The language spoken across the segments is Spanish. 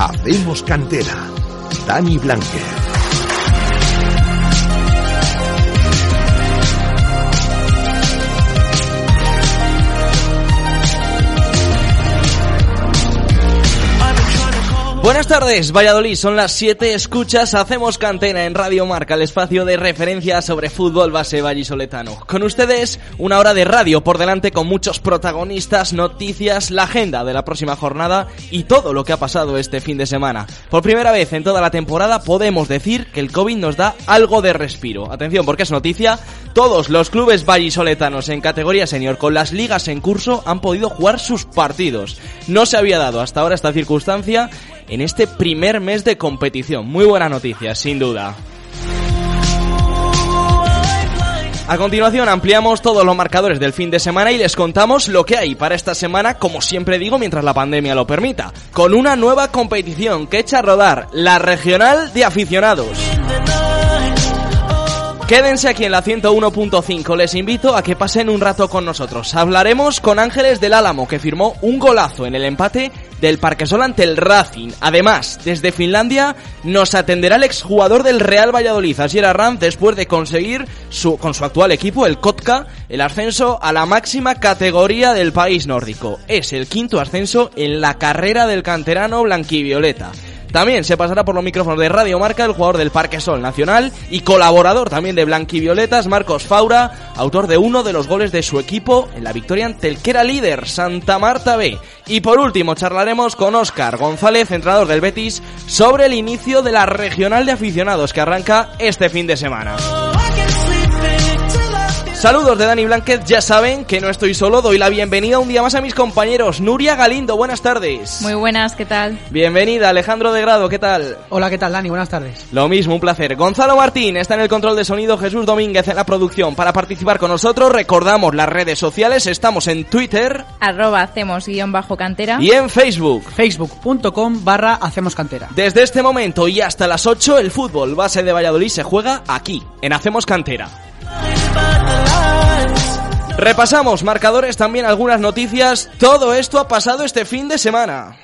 Hacemos cantera. Dani Blanque. Buenas tardes, Valladolid, son las 7, escuchas, hacemos cantena en Radio Marca, el espacio de referencia sobre fútbol base vallisoletano. Con ustedes, una hora de radio por delante con muchos protagonistas, noticias, la agenda de la próxima jornada y todo lo que ha pasado este fin de semana. Por primera vez en toda la temporada podemos decir que el COVID nos da algo de respiro. Atención, porque es noticia, todos los clubes vallisoletanos en categoría senior con las ligas en curso han podido jugar sus partidos. No se había dado hasta ahora esta circunstancia en este primer mes de competición. Muy buena noticia, sin duda. A continuación ampliamos todos los marcadores del fin de semana y les contamos lo que hay para esta semana, como siempre digo, mientras la pandemia lo permita, con una nueva competición que echa a rodar la regional de aficionados. Quédense aquí en la 101.5, les invito a que pasen un rato con nosotros. Hablaremos con Ángeles del Álamo, que firmó un golazo en el empate del Parquesol ante el Racing. Además, desde Finlandia nos atenderá el exjugador del Real Valladolid, Asier Arranz, después de conseguir su, con su actual equipo, el Kotka, el ascenso a la máxima categoría del país nórdico. Es el quinto ascenso en la carrera del canterano blanquivioleta. También se pasará por los micrófonos de Radio Marca el jugador del Parque Sol Nacional y colaborador también de Blanquivioletas, Marcos Faura, autor de uno de los goles de su equipo en la victoria ante el que era líder, Santa Marta B. Y por último charlaremos con Óscar González, entrenador del Betis, sobre el inicio de la regional de aficionados que arranca este fin de semana. Saludos de Dani Blanquez, ya saben que no estoy solo, doy la bienvenida un día más a mis compañeros. Nuria Galindo, buenas tardes. Muy buenas, ¿qué tal? Bienvenida, Alejandro de Grado, ¿qué tal? Hola, ¿qué tal, Dani? Buenas tardes. Lo mismo, un placer. Gonzalo Martín está en el control de sonido, Jesús Domínguez en la producción. Para participar con nosotros, recordamos las redes sociales, estamos en Twitter. Arroba hacemos guion bajo cantera. Y en Facebook. Facebook.com barra hacemos cantera. Desde este momento y hasta las 8, el fútbol base de Valladolid se juega aquí, en Hacemos Cantera. Repasamos marcadores, también algunas noticias. Todo esto ha pasado este fin de semana.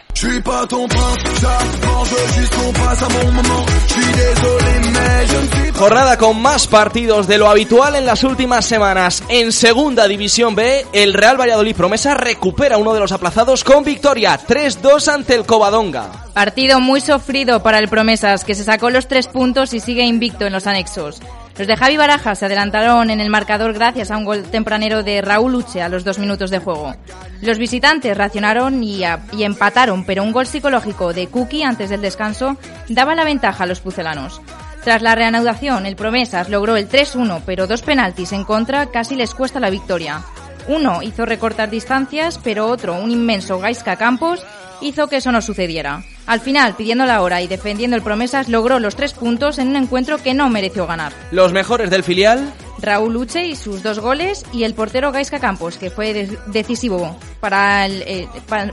Jornada con más partidos de lo habitual en las últimas semanas. En Segunda División B, el Real Valladolid Promesa recupera uno de los aplazados con victoria 3-2 ante el Covadonga. Partido muy sufrido para el Promesas, que se sacó los tres puntos y sigue invicto en los anexos. Los de Javi Baraja se adelantaron en el marcador gracias a un gol tempranero de Raúl Uche a los dos minutos de juego. Los visitantes reaccionaron y, empataron, pero un gol psicológico de Cookie antes del descanso daba la ventaja a los pucelanos. Tras la reanudación, el Promesas logró el 3-1, pero dos penaltis en contra casi les cuesta la victoria. Uno hizo recortar distancias, pero otro, un inmenso Gaisca Campos, hizo que eso no sucediera. Al final, pidiendo la hora y defendiendo el promesas, logró los tres puntos en un encuentro que no mereció ganar. Los mejores del filial. Raúl Uche y sus dos goles y el portero Gaisca Campos, que fue decisivo para el, eh,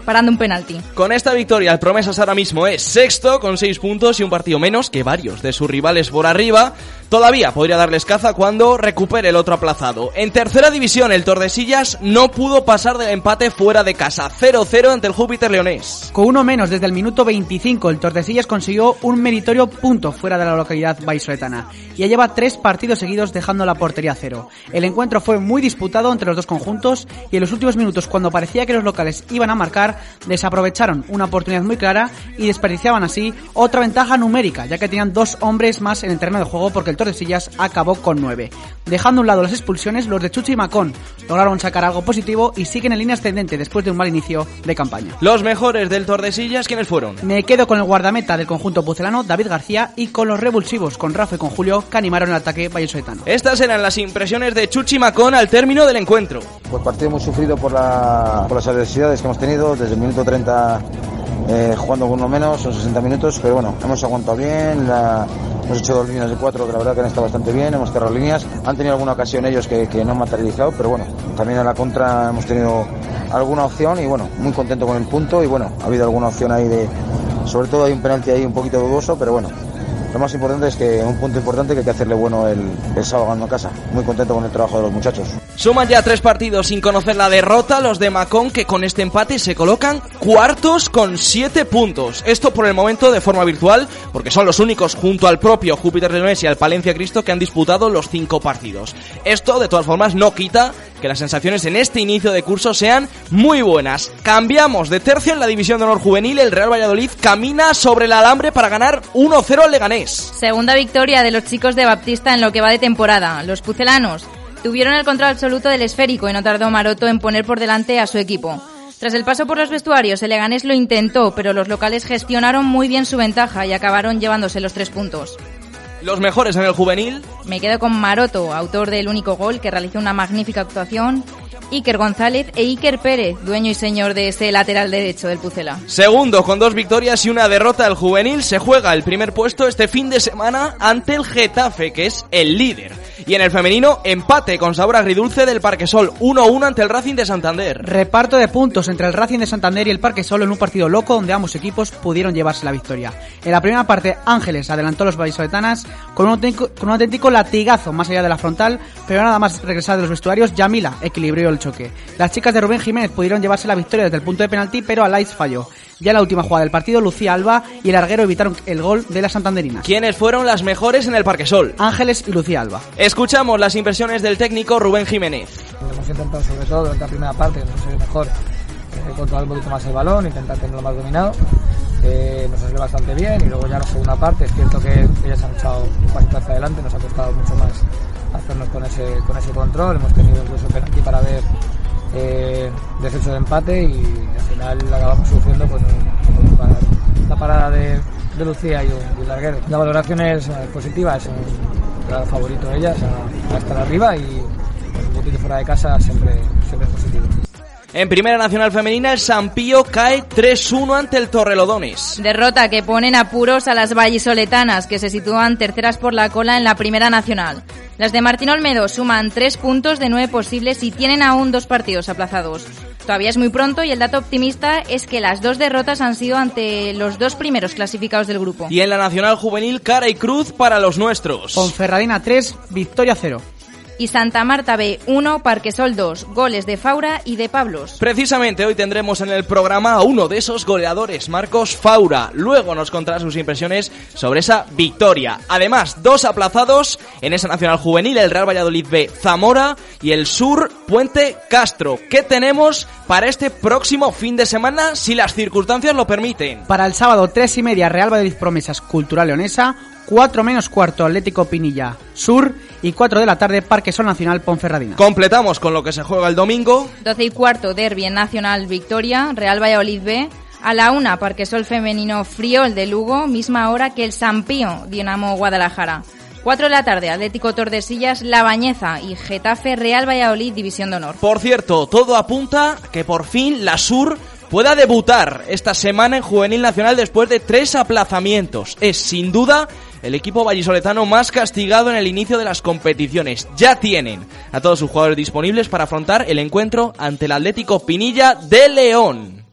parando un penalti. Con esta victoria, el Promesas ahora mismo es sexto con seis puntos y un partido menos que varios de sus rivales por arriba. Todavía podría darles caza cuando recupere el otro aplazado. En tercera división, el Tordesillas no pudo pasar del empate fuera de casa, 0-0 ante el Júpiter Leonés. Con uno menos desde el minuto 25, el Tordesillas consiguió un meritorio punto fuera de la localidad vallisoletana. Ya lleva tres partidos seguidos dejando la portería a cero. El encuentro fue muy disputado entre los dos conjuntos y en los últimos minutos, cuando parecía que los locales iban a marcar, desaprovecharon una oportunidad muy clara y desperdiciaban así otra ventaja numérica, ya que tenían dos hombres más en el terreno de juego porque el Tordesillas acabó con nueve. Dejando a un lado las expulsiones, los de Chuchi y Macón lograron sacar algo positivo y siguen en línea ascendente después de un mal inicio de campaña. Los mejores del Tordesillas, ¿quiénes fueron? Me quedo con el guardameta del conjunto pucelano, David García, y con los revulsivos, con Rafa y con Julio, que animaron el ataque vallesoletano. Estas eran las impresiones de Chuchi Macón al término del encuentro. Pues partido muy sufrido por, la, por las adversidades que hemos tenido desde el minuto 30 eh, jugando con uno menos, son 60 minutos, pero bueno, hemos aguantado bien, la, hemos hecho dos líneas de cuatro que la verdad que han estado bastante bien, hemos cerrado líneas, han tenido alguna ocasión ellos que, no han materializado, pero bueno, también en la contra hemos tenido alguna opción y bueno, muy contento con el punto y bueno, ha habido alguna opción ahí de, sobre todo hay un penalti ahí un poquito dudoso, pero bueno, lo más importante es que un punto importante que hay que hacerle bueno el, el sábado ganando en casa. Muy contento con el trabajo de los muchachos. Suman ya tres partidos sin conocer la derrota los de Macón que con este empate se colocan cuartos con siete puntos. Esto por el momento de forma virtual porque son los únicos junto al propio Júpiter Leones y al Palencia Cristo que han disputado los cinco partidos. Esto de todas formas no quita que las sensaciones en este inicio de curso sean muy buenas. Cambiamos de tercio en la división de honor juvenil, el Real Valladolid camina sobre el alambre para ganar 1-0 al Leganés. Segunda victoria de los chicos de Baptista en lo que va de temporada. Los pucelanos tuvieron el control absoluto del esférico y no tardó Maroto en poner por delante a su equipo. Tras el paso por los vestuarios, el Leganés lo intentó, pero los locales gestionaron muy bien su ventaja y acabaron llevándose los tres puntos. Los mejores en el juvenil. Me quedo con Maroto, autor del único gol, que realizó una magnífica actuación, Iker González e Iker Pérez, dueño y señor de ese lateral derecho del Pucela. Segundo, con dos victorias y una derrota el juvenil, se juega el primer puesto este fin de semana ante el Getafe, que es el líder. Y en el femenino, empate con sabor agridulce del Parquesol, 1-1 ante el Racing de Santander. Reparto de puntos entre el Racing de Santander y el Parquesol en un partido loco donde ambos equipos pudieron llevarse la victoria. En la primera parte, Ángeles adelantó a los vallisoletanas con un, auténtico, con un auténtico latigazo más allá de la frontal, pero nada más regresar de los vestuarios, Yamila equilibró el choque. Las chicas de Rubén Jiménez pudieron llevarse la victoria desde el punto de penalti, pero Alais falló. Ya en la última jugada del partido, Lucía Alba y el arquero evitaron el gol de las santanderinas. ¿Quiénes fueron las mejores en el Parquesol? Ángeles y Lucía Alba. Escuchamos las impresiones del técnico Rubén Jiménez. Hemos intentado sobre todo en la primera parte, que nos salió mejor, eh, controlar un poquito más el balón, intentar tenerlo más dominado. Eh, nos salió bastante bien y luego ya la segunda parte, es cierto que ellas han echado un pasito hacia adelante, nos ha costado mucho más hacernos con ese, con ese control, hemos tenido incluso penalti para ver eh, de empate y al final la acabamos sufriendo con, un, una parada de, de Lucía y un, larguero. La valoración es eh, positiva, es un favorito de ellas a, a estar arriba y un poquito fuera de casa siempre, siempre es positivo. En Primera Nacional Femenina, el Sampío cae 3-1 ante el Torrelodones. Derrota que pone en apuros a las vallisoletanas, que se sitúan terceras por la cola en la Primera Nacional. Las de Martín Olmedo suman tres puntos de nueve posibles y tienen aún dos partidos aplazados. Todavía es muy pronto y el dato optimista es que las dos derrotas han sido ante los dos primeros clasificados del grupo. Y en la Nacional Juvenil, cara y cruz para los nuestros. Ponferradina 3, Victoria 0. Y Santa Marta B 1, Parquesol 2, goles de Faura y de Pablos. Precisamente hoy tendremos en el programa a uno de esos goleadores, Marcos Faura. Luego nos contará sus impresiones sobre esa victoria. Además, dos aplazados en esa Nacional Juvenil, el Real Valladolid B Zamora y el Sur Puente Castro. ¿Qué tenemos para este próximo fin de semana si las circunstancias lo permiten? Para el sábado 3 y media, Real Valladolid Promesas Cultural Leonesa, 4 menos cuarto Atlético Pinilla Sur y 4 de la tarde Parque Sol Nacional Ponferradina. Completamos con lo que se juega el domingo. 12 y cuarto, Derby en Nacional Victoria, Real Valladolid B. A la una, Parquesol Femenino Friol de Lugo, misma hora que el Sampío Dinamo Guadalajara. 4 de la tarde, Atlético Tordesillas La Bañeza y Getafe Real Valladolid División de Honor. Por cierto, todo apunta que por fin la Sur pueda debutar esta semana en Juvenil Nacional después de tres aplazamientos. Es sin duda el equipo vallisoletano más castigado en el inicio de las competiciones. Ya tienen a todos sus jugadores disponibles para afrontar el encuentro ante el Atlético Pinilla de León.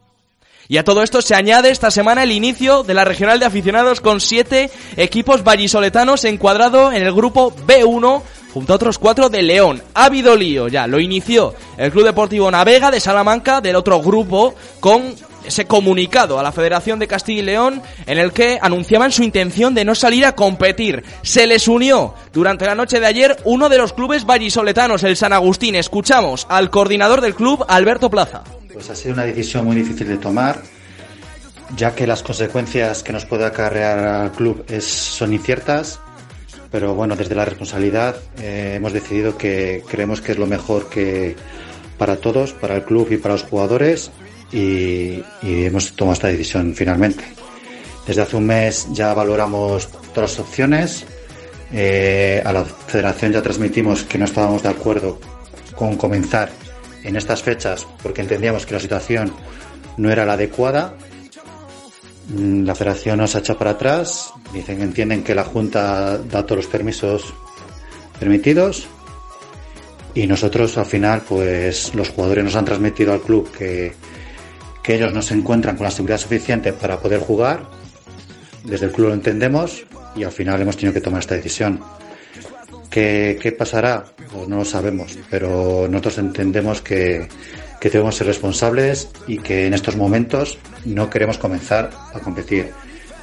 Y a todo esto se añade esta semana el inicio de la regional de aficionados con siete equipos vallisoletanos encuadrado en el grupo B1 junto a otros cuatro de León. Ha habido lío ya, lo inició el Club Deportivo Navega de Salamanca del otro grupo con ese comunicado a la Federación de Castilla y León en el que anunciaban su intención de no salir a competir. Se les unió durante la noche de ayer uno de los clubes vallisoletanos, el San Agustín. Escuchamos al coordinador del club, Alberto Plaza. Pues ha sido una decisión muy difícil de tomar, ya que las consecuencias que nos puede acarrear al club es, son inciertas, pero bueno, desde la responsabilidad eh, hemos decidido que creemos que es lo mejor que para todos, para el club y para los jugadores, y, y hemos tomado esta decisión finalmente. Desde hace un mes ya valoramos todas las opciones. eh, a la federación ya transmitimos que no estábamos de acuerdo con comenzar en estas fechas porque entendíamos que la situación no era la adecuada. Mm, La federación nos ha echado para atrás, dicen que entienden que la Junta da todos los permisos permitidos y nosotros al final pues los jugadores nos han transmitido al club que, que ellos no se encuentran con la seguridad suficiente para poder jugar. Desde el club lo entendemos y al final hemos tenido que tomar esta decisión. ¿Qué, qué pasará? Pues no lo sabemos, pero nosotros entendemos que, que debemos ser responsables y que en estos momentos no queremos comenzar a competir.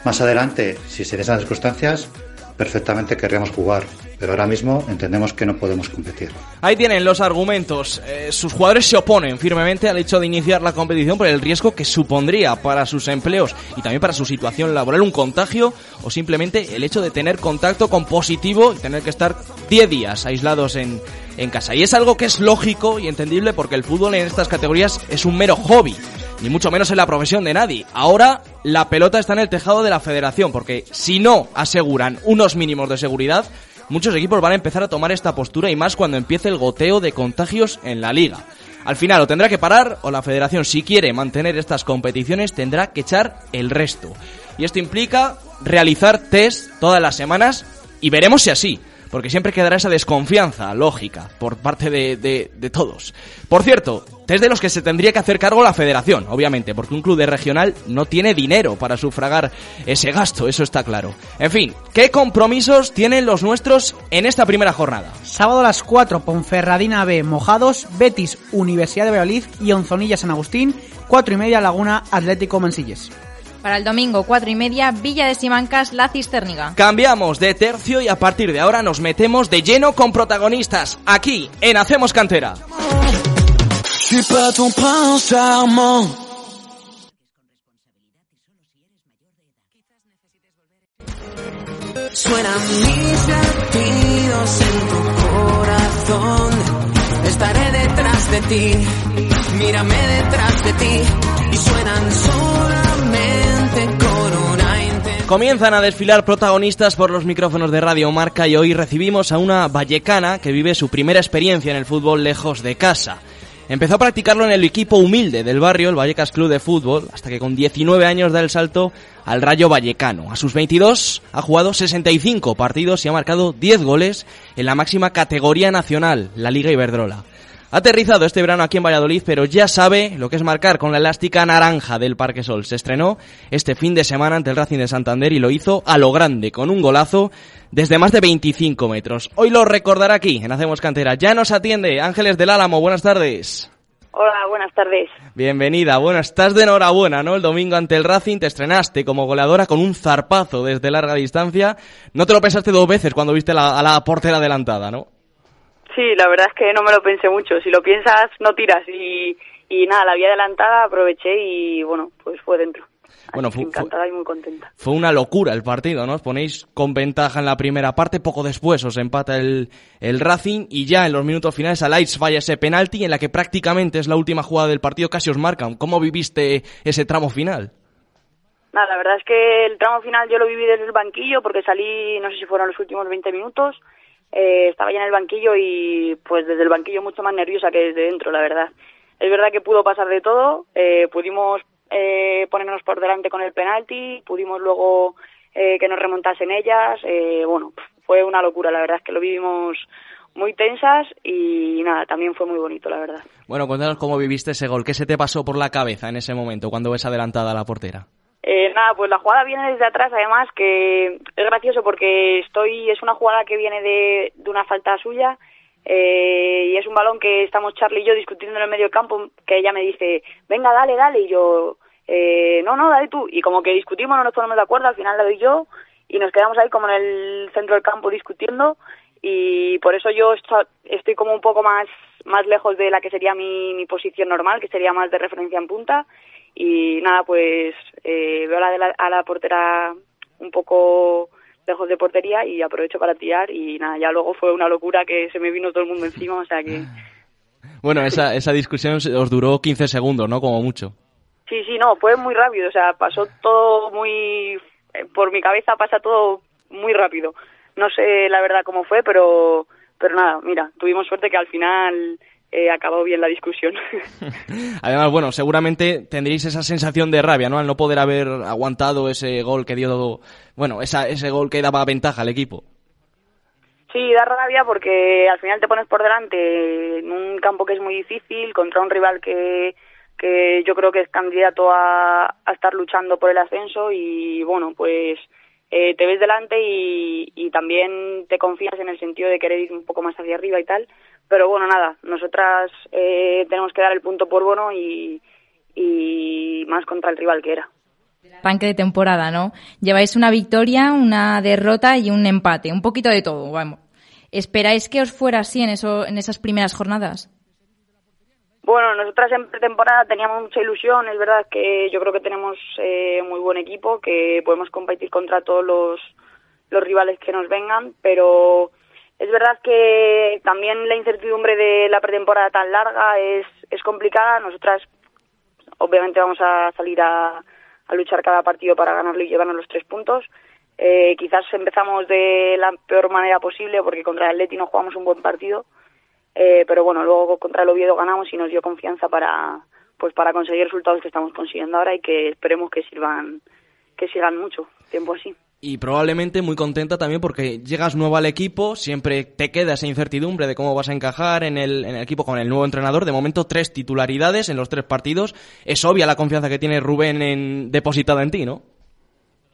Más adelante, si se den esas circunstancias, perfectamente querríamos jugar, pero ahora mismo entendemos que no podemos competir. Ahí tienen los argumentos. Eh, sus jugadores se oponen firmemente al hecho de iniciar la competición por el riesgo que supondría para sus empleos y también para su situación laboral un contagio o simplemente el hecho de tener contacto con positivo y tener que estar 10 días aislados en, en casa. Y es algo que es lógico y entendible porque el fútbol en estas categorías es un mero hobby ni mucho menos en la profesión de nadie. Ahora la pelota está en el tejado de la federación, porque si no aseguran unos mínimos de seguridad, muchos equipos van a empezar a tomar esta postura y más cuando empiece el goteo de contagios en la liga. Al final o tendrá que parar o la federación si quiere mantener estas competiciones tendrá que echar el resto. Y esto implica realizar test todas las semanas y veremos si así porque siempre quedará esa desconfianza lógica por parte de, de, todos. Por cierto, test de los que se tendría que hacer cargo la federación, obviamente, porque un club de regional no tiene dinero para sufragar ese gasto, eso está claro. En fin, ¿qué compromisos tienen los nuestros en esta primera jornada? Sábado a las 4, Ponferradina B, Mojados, Betis, Universidad de Valladolid y Onzonilla San Agustín, 4 y media Laguna Atlético Mansilles. Para el domingo, cuatro y media, Villa de Simancas, La Cisterniga. Cambiamos de tercio y a partir de ahora nos metemos de lleno con protagonistas, aquí, en Hacemos Cantera. Suenan mis latidos en tu corazón. Estaré detrás de ti, mírame detrás de ti y suenan solamente Comienzan a desfilar protagonistas por los micrófonos de Radio Marca y hoy recibimos a una vallecana que vive su primera experiencia en el fútbol lejos de casa. Empezó a practicarlo en el equipo humilde del barrio, el Vallecas Club de Fútbol, hasta que con 19 años da el salto al Rayo Vallecano. A sus 22 ha jugado 65 partidos y ha marcado 10 goles en la máxima categoría nacional, la Liga Iberdrola. Ha aterrizado este verano aquí en Valladolid, pero ya sabe lo que es marcar con la elástica naranja del Parque Sol. Se estrenó este fin de semana ante el Racing de Santander y lo hizo a lo grande, con un golazo desde más de 25 metros. Hoy lo recordará aquí, en Hacemos Cantera. Ya nos atiende Ángeles del Álamo. Buenas tardes. Hola, buenas tardes. Bienvenida. Bueno, estás de enhorabuena, ¿no? El domingo ante el Racing te estrenaste como goleadora con un zarpazo desde larga distancia. No te lo pensaste dos veces cuando viste a la portera adelantada, ¿no? Sí, la verdad es que no me lo pensé mucho. Si lo piensas, no tiras. Y, y nada, la vía adelantada, aproveché y bueno, pues fue dentro. Bueno, fue, encantada y muy contenta. Fue una locura el partido, ¿no? Os ponéis con ventaja en la primera parte, poco después os empata el, el Racing y ya en los minutos finales Lights falla ese penalti en la que prácticamente es la última jugada del partido, casi os marcan. ¿Cómo viviste ese tramo final? Nada, la verdad es que el tramo final yo lo viví desde el banquillo porque salí, no sé si fueron los últimos 20 minutos eh, estaba ya en el banquillo y pues desde el banquillo mucho más nerviosa que desde dentro, la verdad. Es verdad que pudo pasar de todo, eh, pudimos eh, ponernos por delante con el penalti, pudimos luego eh, que nos remontasen ellas, eh, bueno, fue una locura, la verdad que lo vivimos muy tensas y nada, también fue muy bonito, la verdad. Bueno, cuéntanos cómo viviste ese gol, ¿qué se te pasó por la cabeza en ese momento cuando ves adelantada a la portera? Eh, nada, pues la jugada viene desde atrás, además, que es gracioso porque estoy, es una jugada que viene de, de una falta suya eh, y es un balón que estamos Charlie y yo discutiendo en el medio campo, que ella me dice, venga, dale, dale, y yo, eh, no, no, dale tú, y como que discutimos, no nos ponemos de acuerdo, al final la doy yo y nos quedamos ahí como en el centro del campo discutiendo y por eso yo estoy como un poco más, más lejos de la que sería mi, mi posición normal, que sería más de referencia en punta y nada, pues eh, veo a la, a la portera un poco lejos de portería y aprovecho para tirar y nada, ya luego fue una locura que se me vino todo el mundo encima, o sea que... Bueno, esa, esa discusión os duró 15 segundos, ¿no? Como mucho. Sí, sí, no, fue muy rápido, o sea, pasó todo muy... Por mi cabeza pasa todo muy rápido. No sé la verdad cómo fue, pero, pero nada, mira, tuvimos suerte que al final eh, acabó bien la discusión. Además, bueno, seguramente tendréis esa sensación de rabia, ¿no? Al no poder haber aguantado ese gol que dio, bueno, esa, ese gol que daba ventaja al equipo. Sí, da rabia porque al final te pones por delante en un campo que es muy difícil contra un rival que, que yo creo que es candidato a, a estar luchando por el ascenso y bueno, pues eh, te ves delante y, y también te confías en el sentido de querer ir un poco más hacia arriba y tal. Pero bueno, nada, nosotras eh, tenemos que dar el punto por bueno y, y más contra el rival que era. Arranque de temporada, ¿no? Lleváis una victoria, una derrota y un empate, un poquito de todo, vamos. ¿Esperáis que os fuera así en, eso, en esas primeras jornadas? Bueno, nosotras en pretemporada teníamos mucha ilusión, es verdad que yo creo que tenemos eh, muy buen equipo, que podemos competir contra todos los, los rivales que nos vengan, pero es verdad que también la incertidumbre de la pretemporada tan larga es, complicada. Nosotras obviamente vamos a salir a, a luchar cada partido para ganarlo y llevarnos los tres puntos. Eh, quizás empezamos de la peor manera posible porque contra el Atleti no jugamos un buen partido, eh, pero bueno, luego contra el Oviedo ganamos y nos dio confianza para pues para conseguir resultados que estamos consiguiendo ahora y que esperemos que sirvan que sigan mucho tiempo así y probablemente muy contenta también porque llegas nuevo al equipo, siempre te queda esa incertidumbre de cómo vas a encajar en el, en el equipo con el nuevo entrenador. De momento, tres titularidades en los tres partidos. Es obvia la confianza que tiene Rubén en, depositada en ti, ¿no?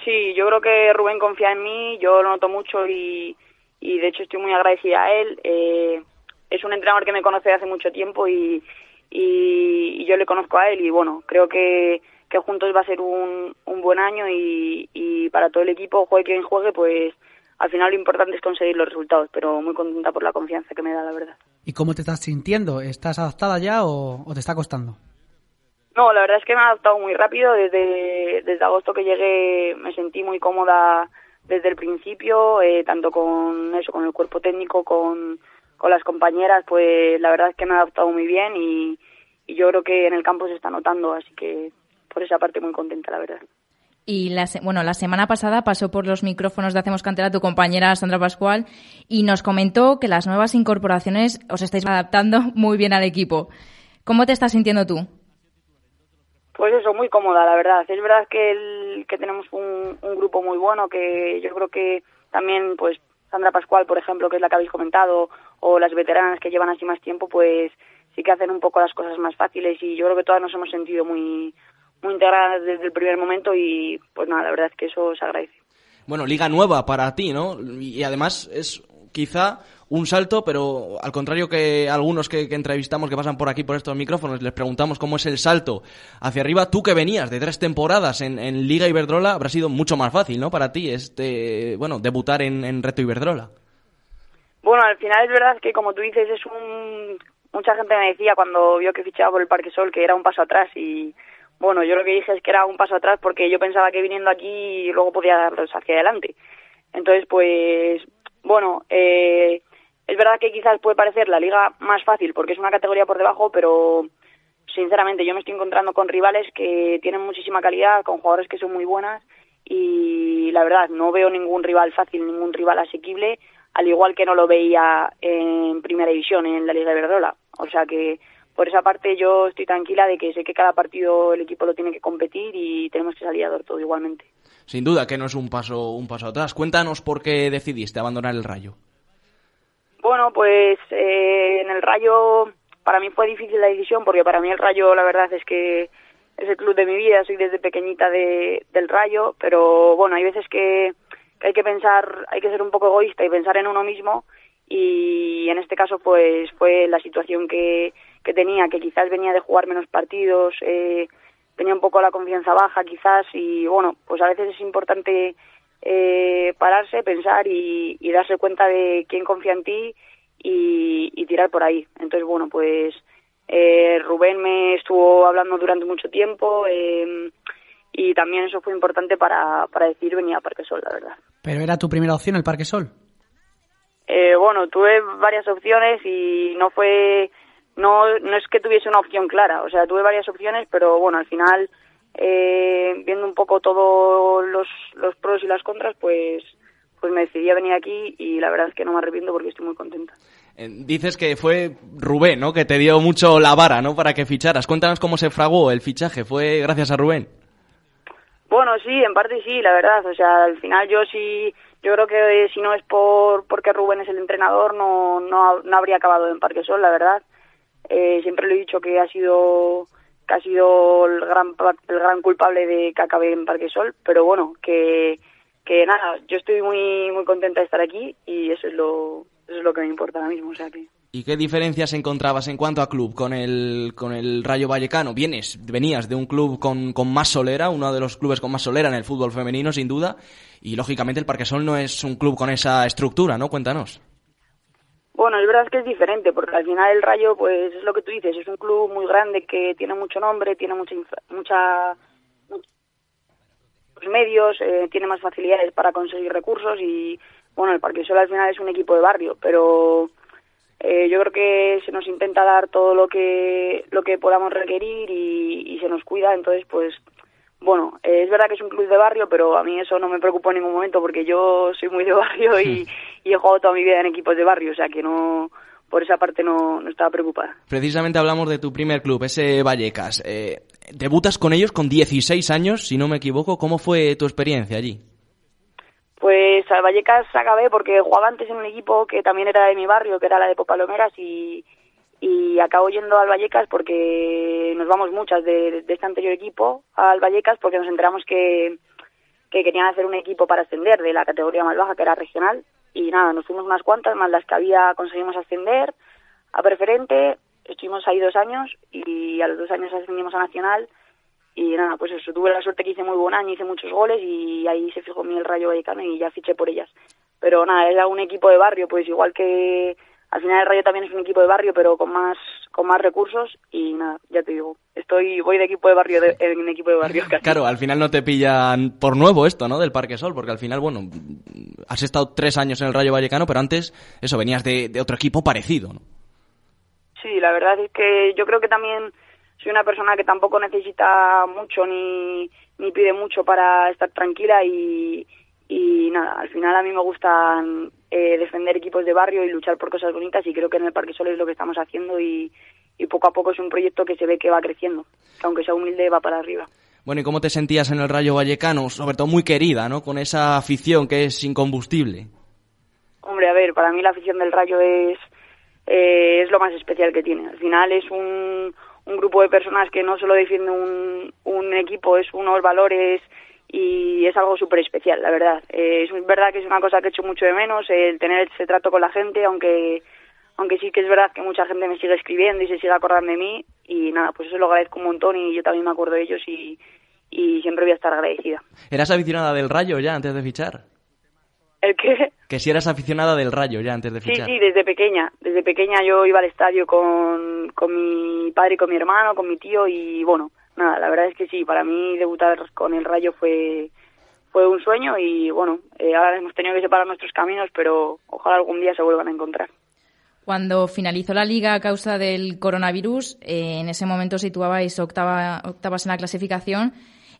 Sí, yo creo que Rubén confía en mí, yo lo noto mucho y, y de hecho estoy muy agradecida a él. Eh, es un entrenador que me conoce hace mucho tiempo y, y yo le conozco a él y bueno, creo que que juntos va a ser un, un buen año y, y para todo el equipo, juegue quien juegue, pues al final lo importante es conseguir los resultados, pero muy contenta por la confianza que me da, la verdad. ¿Y cómo te estás sintiendo? ¿Estás adaptada ya o, te está costando? No, la verdad es que me he adaptado muy rápido. Desde, desde agosto que llegué me sentí muy cómoda desde el principio, eh, tanto con eso, con el cuerpo técnico, con, con las compañeras, pues la verdad es que me he adaptado muy bien y, y yo creo que en el campo se está notando, así que por esa parte muy contenta, la verdad. Y la, bueno, la semana pasada pasó por los micrófonos de Hacemos Cantera tu compañera Sandra Pascual y nos comentó que las nuevas incorporaciones os estáis adaptando muy bien al equipo. ¿Cómo te estás sintiendo tú? Pues eso, muy cómoda, la verdad. Es verdad que, el, que tenemos un, un, grupo muy bueno, que yo creo que también, pues, Sandra Pascual, por ejemplo, que es la que habéis comentado, o las veteranas que llevan así más tiempo, pues sí que hacen un poco las cosas más fáciles y yo creo que todas nos hemos sentido muy, muy integradas desde el primer momento y pues nada, la verdad es que eso se agradece. Bueno, liga nueva para ti, ¿no? Y además es quizá un salto, pero al contrario que algunos que, entrevistamos que pasan por aquí por estos micrófonos, les preguntamos cómo es el salto hacia arriba. Tú que venías de tres temporadas en, Liga Iberdrola, habrá sido mucho más fácil, ¿no? Para ti, este, bueno, debutar en, en Reto Iberdrola. Bueno, al final es verdad que como tú dices, es un... Mucha gente me decía cuando vio que fichaba por el Parque Sol que era un paso atrás y bueno, yo lo que dije es que era un paso atrás porque yo pensaba que viniendo aquí luego podía darlos hacia adelante. Entonces, pues, bueno, eh, es verdad que quizás puede parecer la liga más fácil porque es una categoría por debajo, pero sinceramente yo me estoy encontrando con rivales que tienen muchísima calidad, con jugadores que son muy buenas y la verdad no veo ningún rival fácil, ningún rival asequible, al igual que no lo veía en primera división en la Liga de Verdola. O sea que por esa parte yo estoy tranquila de que sé que cada partido el equipo lo tiene que competir y tenemos que salir a dar todo igualmente. Sin duda que no es un paso un paso atrás. Cuéntanos por qué decidiste abandonar el Rayo. Bueno, pues eh, en el Rayo para mí fue difícil la decisión porque para mí el Rayo la verdad es que es el club de mi vida, soy desde pequeñita de, del Rayo, pero bueno, hay veces que, que hay que pensar, hay que ser un poco egoísta y pensar en uno mismo y en este caso pues fue la situación que, que tenía, que quizás venía de jugar menos partidos, eh, tenía un poco la confianza baja quizás y bueno, pues a veces es importante eh, pararse, pensar y, darse cuenta de quién confía en ti y, tirar por ahí. Entonces bueno, pues eh, Rubén me estuvo hablando durante mucho tiempo eh, y también eso fue importante para, para decir venía a Parque Sol, la verdad. ¿Pero era tu primera opción el Parque Sol? Eh, bueno, tuve varias opciones y no fue no, no es que tuviese una opción clara, o sea, tuve varias opciones, pero bueno, al final, eh, viendo un poco todos los, los pros y las contras, pues, pues me decidí a venir aquí y la verdad es que no me arrepiento porque estoy muy contenta. Eh, dices que fue Rubén, ¿no? Que te dio mucho la vara, ¿no? Para que ficharas. Cuéntanos cómo se fragó el fichaje. ¿Fue gracias a Rubén? Bueno, sí, en parte sí, la verdad. O sea, al final yo sí, yo creo que si no es por porque Rubén es el entrenador, no, no, no habría acabado en Parque Sol, la verdad. Eh, siempre le he dicho que ha sido que ha sido el gran el gran culpable de que acabe en Parque Sol, pero bueno, que que nada, yo estoy muy muy contenta de estar aquí y eso es lo, eso es lo que me importa ahora mismo, o sea que... ¿Y qué diferencias encontrabas en cuanto a club con el, con el Rayo Vallecano? Vienes, venías de un club con, con más solera, uno de los clubes con más solera en el fútbol femenino, sin duda, y lógicamente el Parquesol no es un club con esa estructura, ¿no? Cuéntanos. Bueno, es verdad que es diferente, porque al final el Rayo, pues es lo que tú dices, es un club muy grande que tiene mucho nombre, tiene mucha, mucha, muchos medios, eh, tiene más facilidades para conseguir recursos y, bueno, el Parquesol al final es un equipo de barrio, pero eh, yo creo que se nos intenta dar todo lo que lo que podamos requerir y, se nos cuida entonces pues bueno eh, es verdad que es un club de barrio pero a mí eso no me preocupa en ningún momento porque yo soy muy de barrio y, he jugado toda mi vida en equipos de barrio o sea que no por esa parte no, no estaba preocupada. Precisamente hablamos de tu primer club, ese Vallecas. Eh, debutas con ellos con 16 años, si no me equivoco. ¿Cómo fue tu experiencia allí? Pues al Vallecas acabé porque jugaba antes en un equipo que también era de mi barrio, que era la de Popalomeras, y, y acabo yendo al Vallecas porque nos vamos muchas de, este anterior equipo al Vallecas porque nos enteramos que, que querían hacer un equipo para ascender de la categoría más baja, que era regional, y nada, nos fuimos unas cuantas, más las que había conseguimos ascender a preferente, estuvimos ahí dos años y a los dos años ascendimos a nacional. Y nada, pues eso, tuve la suerte que hice muy buen año, hice muchos goles y ahí se fijó mi el Rayo Vallecano y ya fiché por ellas. Pero nada, era un equipo de barrio, pues igual que al final el Rayo también es un equipo de barrio, pero con más con más recursos y nada, ya te digo, estoy voy de equipo de barrio en un equipo de barrio. Claro, al final no te pillan por nuevo esto, ¿no? Del Parque Sol, porque al final, bueno, has estado tres años en el Rayo Vallecano, pero antes, eso, venías de, de otro equipo parecido, ¿no? Sí, la verdad es que yo creo que también soy una persona que tampoco necesita mucho ni, ni pide mucho para estar tranquila y, y nada, al final a mí me gusta eh, defender equipos de barrio y luchar por cosas bonitas y creo que en el Parque Sol es lo que estamos haciendo y, y poco a poco es un proyecto que se ve que va creciendo, que aunque sea humilde va para arriba. Bueno, ¿y cómo te sentías en el Rayo Vallecano? Sobre todo muy querida, ¿no? Con esa afición que es incombustible. Hombre, a ver, para mí la afición del Rayo es, eh, es lo más especial que tiene. Al final es un, un grupo de personas que no solo defiende un, un equipo, es unos valores y es algo súper especial, la verdad. Eh, es verdad que es una cosa que he hecho mucho de menos, el tener ese trato con la gente, aunque aunque sí que es verdad que mucha gente me sigue escribiendo y se sigue acordando de mí y nada, pues eso lo agradezco un montón y yo también me acuerdo de ellos y, y siempre voy a estar agradecida. ¿Eras aficionada del Rayo ya antes de fichar? ¿El qué? Que si eras aficionada del Rayo ya antes de fichar. Sí, sí, desde pequeña. Desde pequeña yo iba al estadio con, con mi padre y con mi hermano, con mi tío y bueno, nada, la verdad es que sí, para mí debutar con el Rayo fue fue un sueño y bueno, eh, ahora hemos tenido que separar nuestros caminos, pero ojalá algún día se vuelvan a encontrar. Cuando finalizó la liga a causa del coronavirus, eh, en ese momento situabais octava, octavas en la clasificación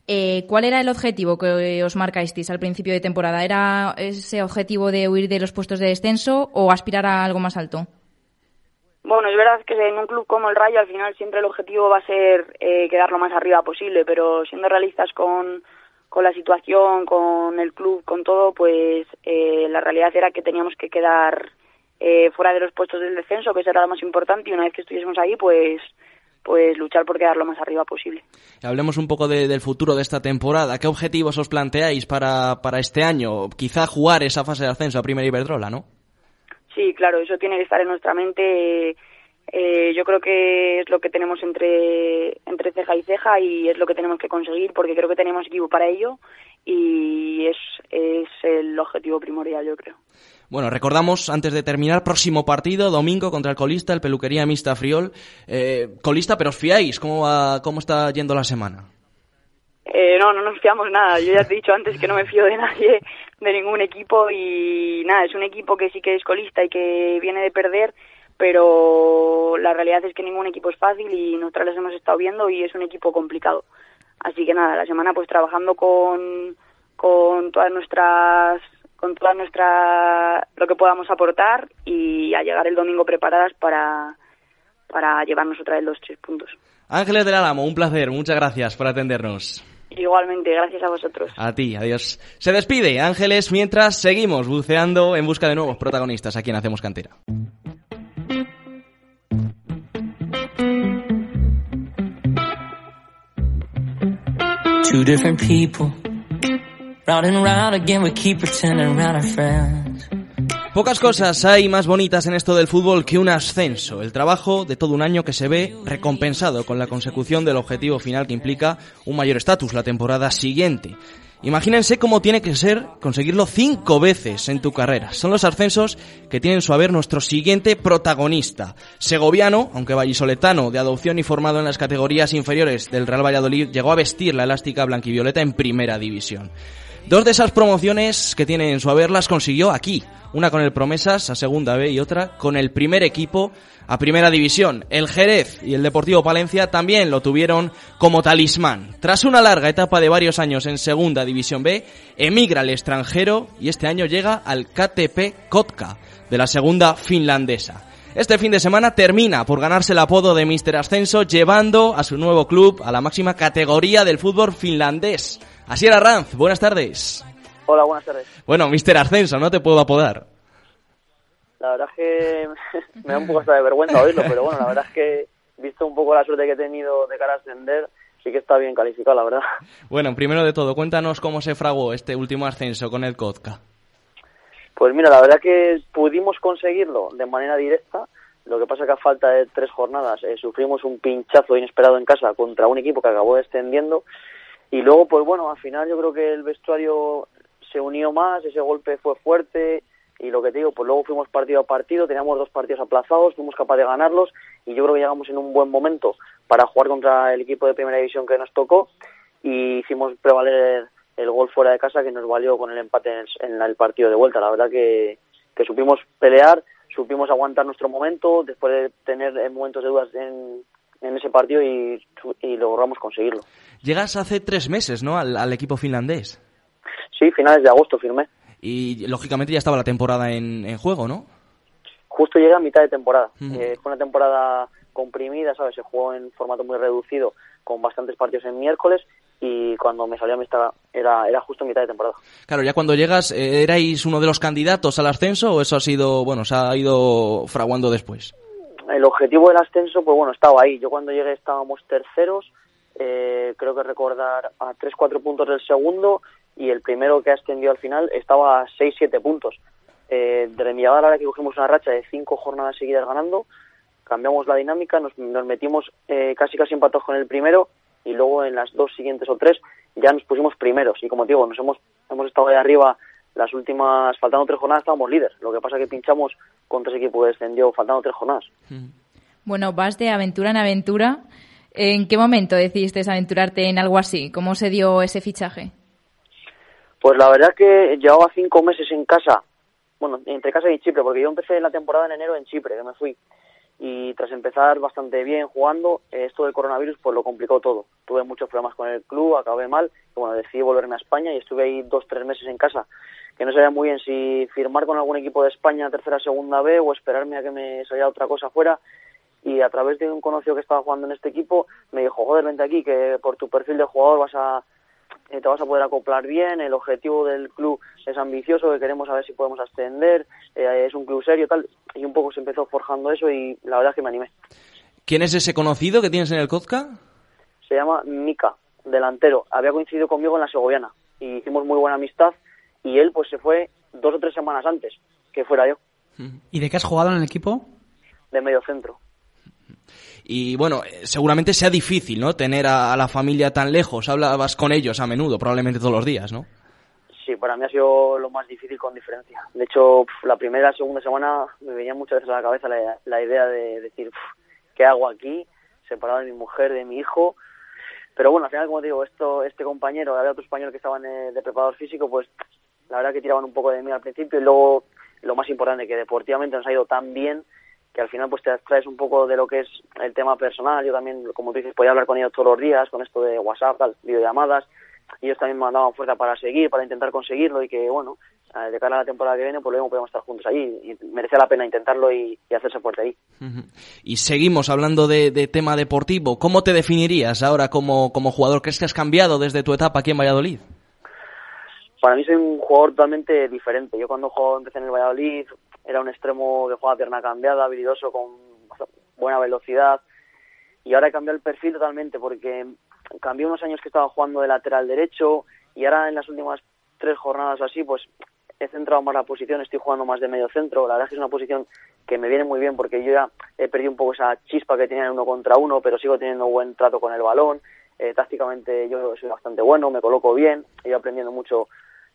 eh, ¿Cuál era el objetivo que os marcasteis al principio de temporada? ¿Era ese objetivo de huir de los puestos de descenso o aspirar a algo más alto? Bueno, es verdad que en un club como el Rayo al final siempre el objetivo va a ser eh, quedar lo más arriba posible, pero siendo realistas con, con la situación, con el club, con todo, pues eh, la realidad era que teníamos que quedar eh, fuera de los puestos del descenso, que eso era lo más importante, y una vez que estuviésemos ahí, pues pues luchar por quedar lo más arriba posible. Hablemos un poco del futuro de esta temporada. ¿Qué objetivos os planteáis para, para este año? Quizá jugar esa fase de ascenso a Primera Iberdrola, ¿no? Sí, claro, eso tiene que estar en nuestra mente. Eh, yo creo que es lo que tenemos entre, entre ceja y ceja y es lo que tenemos que conseguir porque creo que tenemos equipo para ello y es, es el objetivo primordial, yo creo. Bueno, recordamos antes de terminar, próximo partido, domingo contra el colista, el Peluquería Mixta Friol. Eh, colista, pero os fiáis, ¿cómo, ¿cómo está yendo la semana? Eh, no, no nos fiamos nada. Yo ya te he dicho antes que no me fío de nadie, de ningún equipo y nada, es un equipo que sí que es colista y que viene de perder, pero la realidad es que ningún equipo es fácil y nosotros les hemos estado viendo y es un equipo complicado. Así que nada, la semana pues trabajando con, con todas nuestras con toda nuestra lo que podamos aportar y a llegar el domingo preparadas para, para llevarnos otra vez los tres puntos. Ángeles del Álamo, un placer, muchas gracias por atendernos. Igualmente, gracias a vosotros. A ti, adiós. Se despide Ángeles mientras seguimos buceando en busca de nuevos protagonistas aquí en Hacemos Cantera. Two different people. Round and round again we keep pretending around our friends. Pocas cosas hay más bonitas en esto del fútbol que un ascenso, el trabajo de todo un año que se ve recompensado con la consecución del objetivo final que implica un mayor estatus la temporada siguiente. Imagínense cómo tiene que ser conseguirlo cinco veces en tu carrera. Son los ascensos que tienen su haber nuestro siguiente protagonista. Segoviano, aunque vallisoletano, de adopción y formado en las categorías inferiores del Real Valladolid, llegó a vestir la elástica blanquivioleta en primera división. Dos de esas promociones que tiene en su haber las consiguió aquí. Una con el Promesas a segunda B y otra con el primer equipo a primera división. El Jerez y el Deportivo Palencia también lo tuvieron como talismán. Tras una larga etapa de varios años en segunda división B, emigra al extranjero y este año llega al KTP Kotka de la segunda finlandesa. Este fin de semana termina por ganarse el apodo de Mr. Ascenso, llevando a su nuevo club a la máxima categoría del fútbol finlandés. Así era Ranz, buenas tardes. Hola, buenas tardes. Bueno, Mr. Ascenso, no te puedo apodar. La verdad es que me da un poco hasta de vergüenza oírlo, pero bueno, la verdad es que visto un poco la suerte que he tenido de cara a ascender, sí que está bien calificado, la verdad. Bueno, primero de todo, cuéntanos cómo se fraguó este último ascenso con el Kotka. Pues mira, la verdad que pudimos conseguirlo de manera directa. Lo que pasa que a falta de tres jornadas eh, sufrimos un pinchazo inesperado en casa contra un equipo que acabó descendiendo. Y luego, pues bueno, al final yo creo que el vestuario se unió más, ese golpe fue fuerte y lo que te digo, pues luego fuimos partido a partido, teníamos dos partidos aplazados, fuimos capaces de ganarlos y yo creo que llegamos en un buen momento para jugar contra el equipo de primera división que nos tocó y hicimos prevaler el gol fuera de casa que nos valió con el empate en el partido de vuelta. La verdad que, que supimos pelear, supimos aguantar nuestro momento después de tener momentos de dudas en, en ese partido y, y, logramos conseguirlo. Llegas hace tres meses, ¿no? Al, al equipo finlandés. Sí, finales de agosto firmé. Y lógicamente ya estaba la temporada en, en juego, ¿no? Justo llega a mitad de temporada. eh, fue una temporada comprimida, ¿sabes? Se jugó en formato muy reducido, con bastantes partidos en miércoles, y cuando me salió a mí estaba, era, era justo mitad de temporada. Claro, ya cuando llegas, eh, ¿erais uno de los candidatos al ascenso o eso ha sido, bueno, se ha ido fraguando después? El objetivo del ascenso, pues bueno, estaba ahí. Yo cuando llegué estábamos terceros, eh, creo que recordar a 3-4 puntos del segundo, y el primero que ascendió al final estaba a 6-7 puntos. Eh, desde mi llegada a la hora que cogimos una racha de cinco jornadas seguidas ganando, cambiamos la dinámica, nos, nos metimos eh, casi casi empatados con el primero y luego en las dos siguientes o tres ya nos pusimos primeros y como digo, nos hemos, hemos estado ahí arriba las últimas, faltando tres jornadas estábamos líderes, lo que pasa que pinchamos contra ese equipo que descendió faltando tres jornadas. Bueno, vas de aventura en aventura. ¿En qué momento decidiste aventurarte en algo así? ¿Cómo se dio ese fichaje? Pues la verdad que llevaba cinco meses en casa, bueno, entre casa y Chipre, porque yo empecé la temporada en enero en Chipre, que me fui. Y tras empezar bastante bien jugando, esto del coronavirus pues lo complicó todo. Tuve muchos problemas con el club, acabé mal, y bueno, decidí volverme a España y estuve ahí dos, tres meses en casa, que no sabía muy bien si firmar con algún equipo de España, tercera, segunda B, o esperarme a que me saliera otra cosa fuera. Y a través de un conocido que estaba jugando en este equipo, me dijo, joder, vente aquí, que por tu perfil de jugador vas a eh, te vas a poder acoplar bien, el objetivo del club es ambicioso, que queremos saber si podemos ascender, eh, es un club serio, tal, y un poco se empezó forjando eso y la verdad es que me animé. ¿Quién es ese conocido que tienes en el Kozka? Se llama Mika, delantero, había coincidido conmigo en la Segoviana y hicimos muy buena amistad y él pues se fue dos o tres semanas antes que fuera yo. ¿Y de qué has jugado en el equipo? De medio centro. Y bueno, eh, seguramente sea difícil, ¿no? Tener a, la familia tan lejos. Hablabas con ellos a menudo, probablemente todos los días, ¿no? Sí, para mí ha sido lo más difícil con diferencia. De hecho, la primera segunda semana me venía muchas veces a la cabeza la, idea de decir, ¿qué hago aquí? Separado de mi mujer, de mi hijo. Pero bueno, al final, como digo, esto, este compañero, había otro español que estaban de, de preparador físico, pues la verdad que tiraban un poco de mí al principio y luego lo más importante, que deportivamente nos ha ido tan bien que al final pues te traes un poco de lo que es el tema personal. Yo también, como tú dices, podía hablar con ellos todos los días, con esto de WhatsApp, tal, videollamadas. Y ellos también me mandaban fuerza para seguir, para intentar conseguirlo y que, bueno, de cara a la temporada que viene, pues luego podemos estar juntos allí. Y merecía la pena intentarlo y, y hacerse fuerte ahí. Y seguimos hablando de, de, tema deportivo. ¿Cómo te definirías ahora como, como jugador? ¿Crees que has cambiado desde tu etapa aquí en Valladolid? Para mí soy un jugador totalmente diferente. Yo cuando jugaba, empecé en el Valladolid, era un extremo que juega pierna cambiada, habilidoso, con buena velocidad. Y ahora he cambiado el perfil totalmente porque cambié unos años que estaba jugando de lateral derecho y ahora en las últimas tres jornadas así, pues he centrado más la posición, estoy jugando más de medio centro. La verdad es que es una posición que me viene muy bien porque yo ya he perdido un poco esa chispa que tenía en uno contra uno, pero sigo teniendo buen trato con el balón. Eh, tácticamente yo soy bastante bueno, me coloco bien, he ido aprendiendo mucho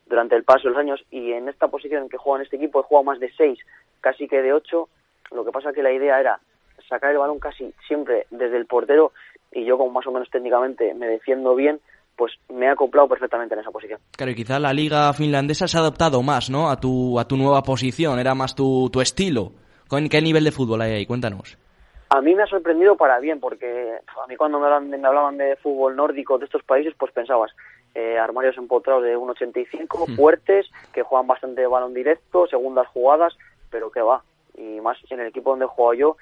durante el paso de los años y en esta posición en que juego en este equipo he jugado más de seis, casi que de ocho. Lo que pasa que la idea era sacar el balón casi siempre desde el portero y yo como más o menos técnicamente me defiendo bien, pues me he acoplado perfectamente en esa posición. Claro, y quizá la liga finlandesa se ha adaptado más, ¿no? A tu, a tu nueva posición, era más tu, tu estilo. ¿Con qué nivel de fútbol hay ahí? Cuéntanos. A mí me ha sorprendido para bien, porque a mí cuando me hablaban de, me hablaban de fútbol nórdico de estos países, pues pensabas, eh, armarios empotrados de 1,85, fuertes, que juegan bastante balón directo, segundas jugadas, pero que va. Y más en el equipo donde he jugado yo,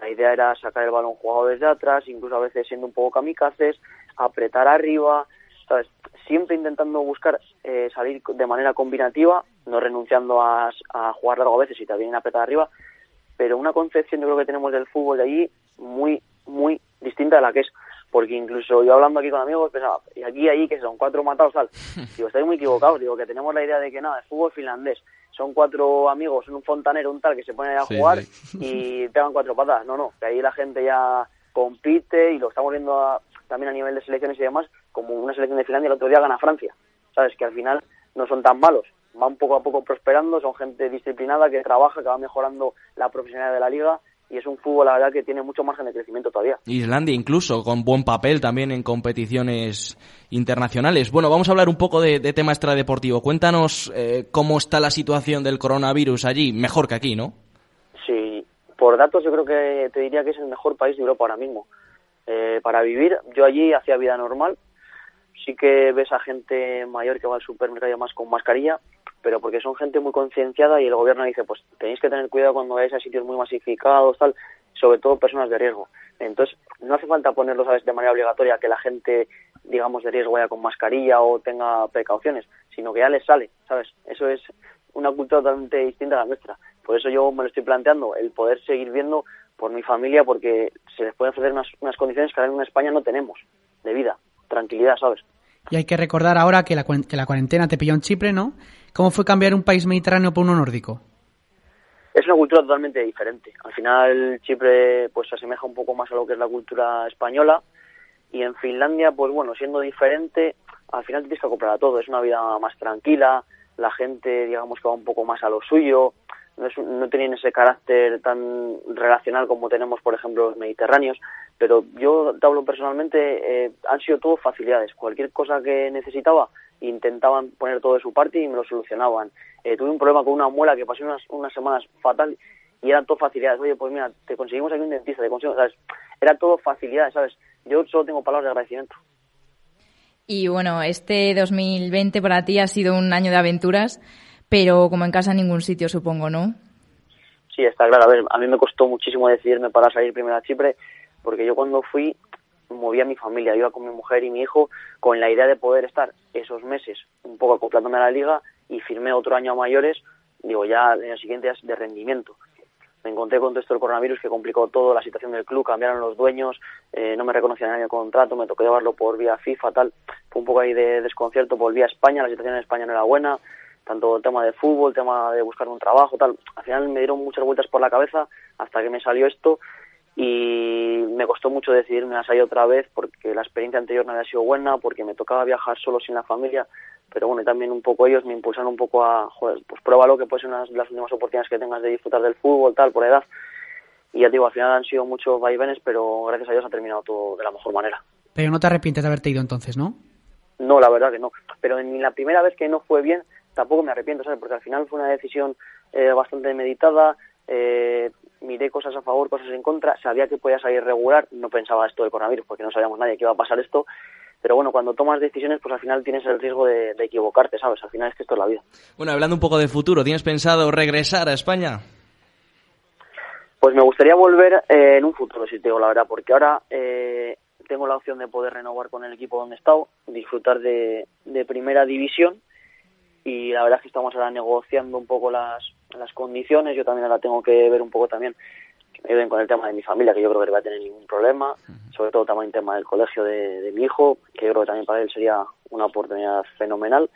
la idea era sacar el balón jugado desde atrás, incluso a veces siendo un poco kamikazes, apretar arriba, ¿sabes? Siempre intentando buscar eh, salir de manera combinativa, no renunciando a, a jugar largo a veces y también apretar arriba, pero una concepción yo creo que tenemos del fútbol de allí muy, muy distinta de la que es. Porque incluso yo hablando aquí con amigos pensaba, y aquí ahí que son cuatro matados tal. Digo, estáis muy equivocados, digo que tenemos la idea de que nada, es fútbol finlandés. Son cuatro amigos, un fontanero, un tal, que se ponen a Sí, jugar sí. y pegan cuatro patadas. No, no, que ahí la gente ya compite y lo estamos viendo a- también a nivel de selecciones y demás, como una selección de Finlandia el otro día gana Francia. ¿Sabes? Que al final no son tan malos. Van poco a poco prosperando, son gente disciplinada que trabaja, que va mejorando la profesionalidad de la liga y es un fútbol, la verdad, que tiene mucho margen de crecimiento todavía. Islandia incluso, con buen papel también en competiciones internacionales. Bueno, vamos a hablar un poco de, de tema extradeportivo. Cuéntanos eh, cómo está la situación del coronavirus allí, mejor que aquí, ¿no? Sí, por datos yo creo que te diría que es el mejor país de Europa ahora mismo. Eh, para vivir, yo allí hacía vida normal, sí que ves a gente mayor que va al supermercado y demás con mascarilla, pero porque son gente muy concienciada y el gobierno dice, pues tenéis que tener cuidado cuando vayáis a sitios muy masificados, tal, sobre todo personas de riesgo. Entonces, no hace falta ponerlo, ¿sabes?, de manera obligatoria que la gente, digamos, de riesgo vaya con mascarilla o tenga precauciones, sino que ya les sale, ¿sabes? Eso es una cultura totalmente distinta a la nuestra. Por eso yo me lo estoy planteando, el poder seguir viendo por mi familia, porque se les pueden ofrecer unas, unas condiciones que ahora en España no tenemos, de vida, tranquilidad, ¿sabes? Y hay que recordar ahora que la, que la cuarentena te pilló en Chipre, ¿no? ¿Cómo fue cambiar un país mediterráneo por uno nórdico? es una cultura totalmente diferente. Al final Chipre pues se asemeja un poco más a lo que es la cultura española y en Finlandia pues bueno, siendo diferente, al final te tienes que acoplar a todo. Es una vida más tranquila, la gente digamos que va un poco más a lo suyo, no, es no tienen ese carácter tan relacional como tenemos por ejemplo los mediterráneos, pero yo te hablo personalmente, eh, han sido todo facilidades. Cualquier cosa que necesitaba intentaban poner todo de su parte y me lo solucionaban. Eh, tuve un problema con una muela que pasé unas, unas semanas fatal y eran todo facilidades. Oye, pues mira, te conseguimos aquí un dentista, te conseguimos, ¿sabes? Era todo facilidades, ¿sabes? Yo solo tengo palabras de agradecimiento. Y bueno, este 2020 para ti ha sido un año de aventuras, pero como en casa en ningún sitio, supongo, ¿no? Sí, está claro. A ver, a mí me costó muchísimo decidirme para salir primero a Chipre, porque yo cuando fui movía mi familia, iba con mi mujer y mi hijo con la idea de poder estar esos meses un poco acoplándome a la liga y firmé otro año a mayores, digo ya en el siguiente es de rendimiento. Me encontré con todo esto del coronavirus que complicó todo, la situación del club, cambiaron los dueños, eh, no me reconocían en el contrato, me tocó llevarlo por vía FIFA, tal. Fue un poco ahí de desconcierto, volví a España, la situación en España no era buena, tanto el tema de fútbol, tema de buscar un trabajo, tal. Al final me dieron muchas vueltas por la cabeza hasta que me salió esto y me costó mucho decidirme a salir otra vez porque la experiencia anterior no había sido buena, porque me tocaba viajar solo sin la familia, pero bueno, y también un poco ellos me impulsaron un poco a, joder, pues pruébalo que puede ser una de las últimas oportunidades que tengas de disfrutar del fútbol, tal, por edad. Y ya te digo, al final han sido muchos vaivenes, pero gracias a Dios ha terminado todo de la mejor manera. Pero no te arrepientes de haberte ido entonces, ¿no? No, la verdad que no. Pero en la primera vez que no fue bien, tampoco me arrepiento, ¿sabes? Porque al final fue una decisión eh, bastante meditada, eh, miré cosas a favor, cosas en contra, sabía que podía salir regular, no pensaba esto del coronavirus porque no sabíamos nadie que iba a pasar esto, pero bueno, cuando tomas decisiones, pues al final tienes el riesgo de, de equivocarte, ¿sabes? Al final es que esto es la vida. Bueno, hablando un poco de futuro, ¿tienes pensado regresar a España? Pues me gustaría volver eh, en un futuro, si te digo la verdad, porque ahora eh, tengo la opción de poder renovar con el equipo donde he estado, disfrutar de, de primera división y la verdad es que estamos ahora negociando un poco las, las condiciones, yo también ahora tengo que ver un poco también que me ayuden con el tema de mi familia, que yo creo que no va a tener ningún problema, sobre todo también el tema del colegio de, de mi hijo, que yo creo que también para él sería una oportunidad fenomenal.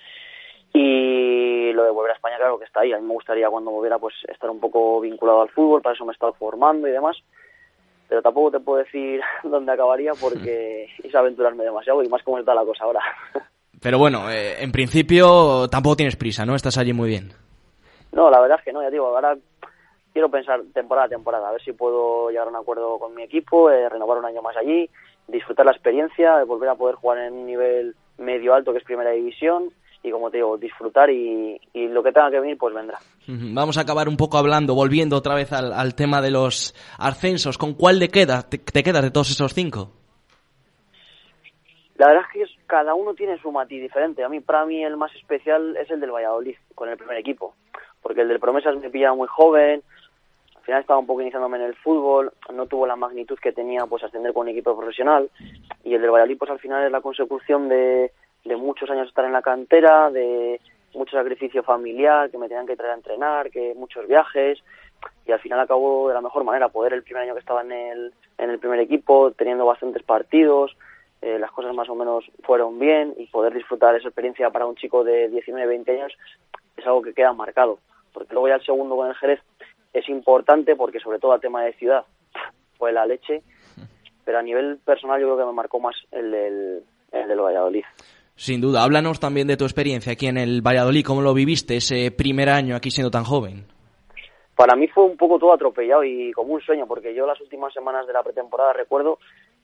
Y lo de volver a España, claro que está ahí. A mí me gustaría cuando volviera pues estar un poco vinculado al fútbol, para eso me he estado formando y demás. Pero tampoco te puedo decir dónde acabaría porque es aventurarme demasiado y más como está la cosa ahora. Pero bueno, eh, en principio tampoco tienes prisa, ¿no? Estás allí muy bien. No, la verdad es que no, ya digo, ahora quiero pensar temporada a temporada, a ver si puedo llegar a un acuerdo con mi equipo, eh, renovar un año más allí, disfrutar la experiencia, volver a poder jugar en un nivel medio alto que es primera división y como te digo, disfrutar y, y lo que tenga que venir pues vendrá. Vamos a acabar un poco hablando, volviendo otra vez al, al tema de los ascensos. ¿Con cuál te quedas, te, te quedas de todos esos cinco? La verdad es que es- cada uno tiene su matiz diferente. A mí, para mí, el más especial es el del Valladolid, con el primer equipo. Porque el del Promesas me pilla muy joven, al final estaba un poco iniciándome en el fútbol, no tuvo la magnitud que tenía pues ascender con un equipo profesional. Y el del Valladolid, pues al final es la consecución de, de muchos años estar en la cantera, de mucho sacrificio familiar, que me tenían que traer a entrenar, que muchos viajes. Y al final acabó de la mejor manera, poder el primer año que estaba en el, en el primer equipo, teniendo bastantes partidos, eh, las cosas más o menos fueron bien y poder disfrutar esa experiencia para un chico de 19, 20 años es algo que queda marcado. Porque luego ya el segundo con el Jerez es importante porque sobre todo a tema de ciudad fue la leche, pero a nivel personal yo creo que me marcó más el del, el del Valladolid. Sin duda, háblanos también de tu experiencia aquí en el Valladolid, cómo lo viviste ese primer año aquí siendo tan joven. Para mí fue un poco todo atropellado y como un sueño, porque yo las últimas semanas de la pretemporada recuerdo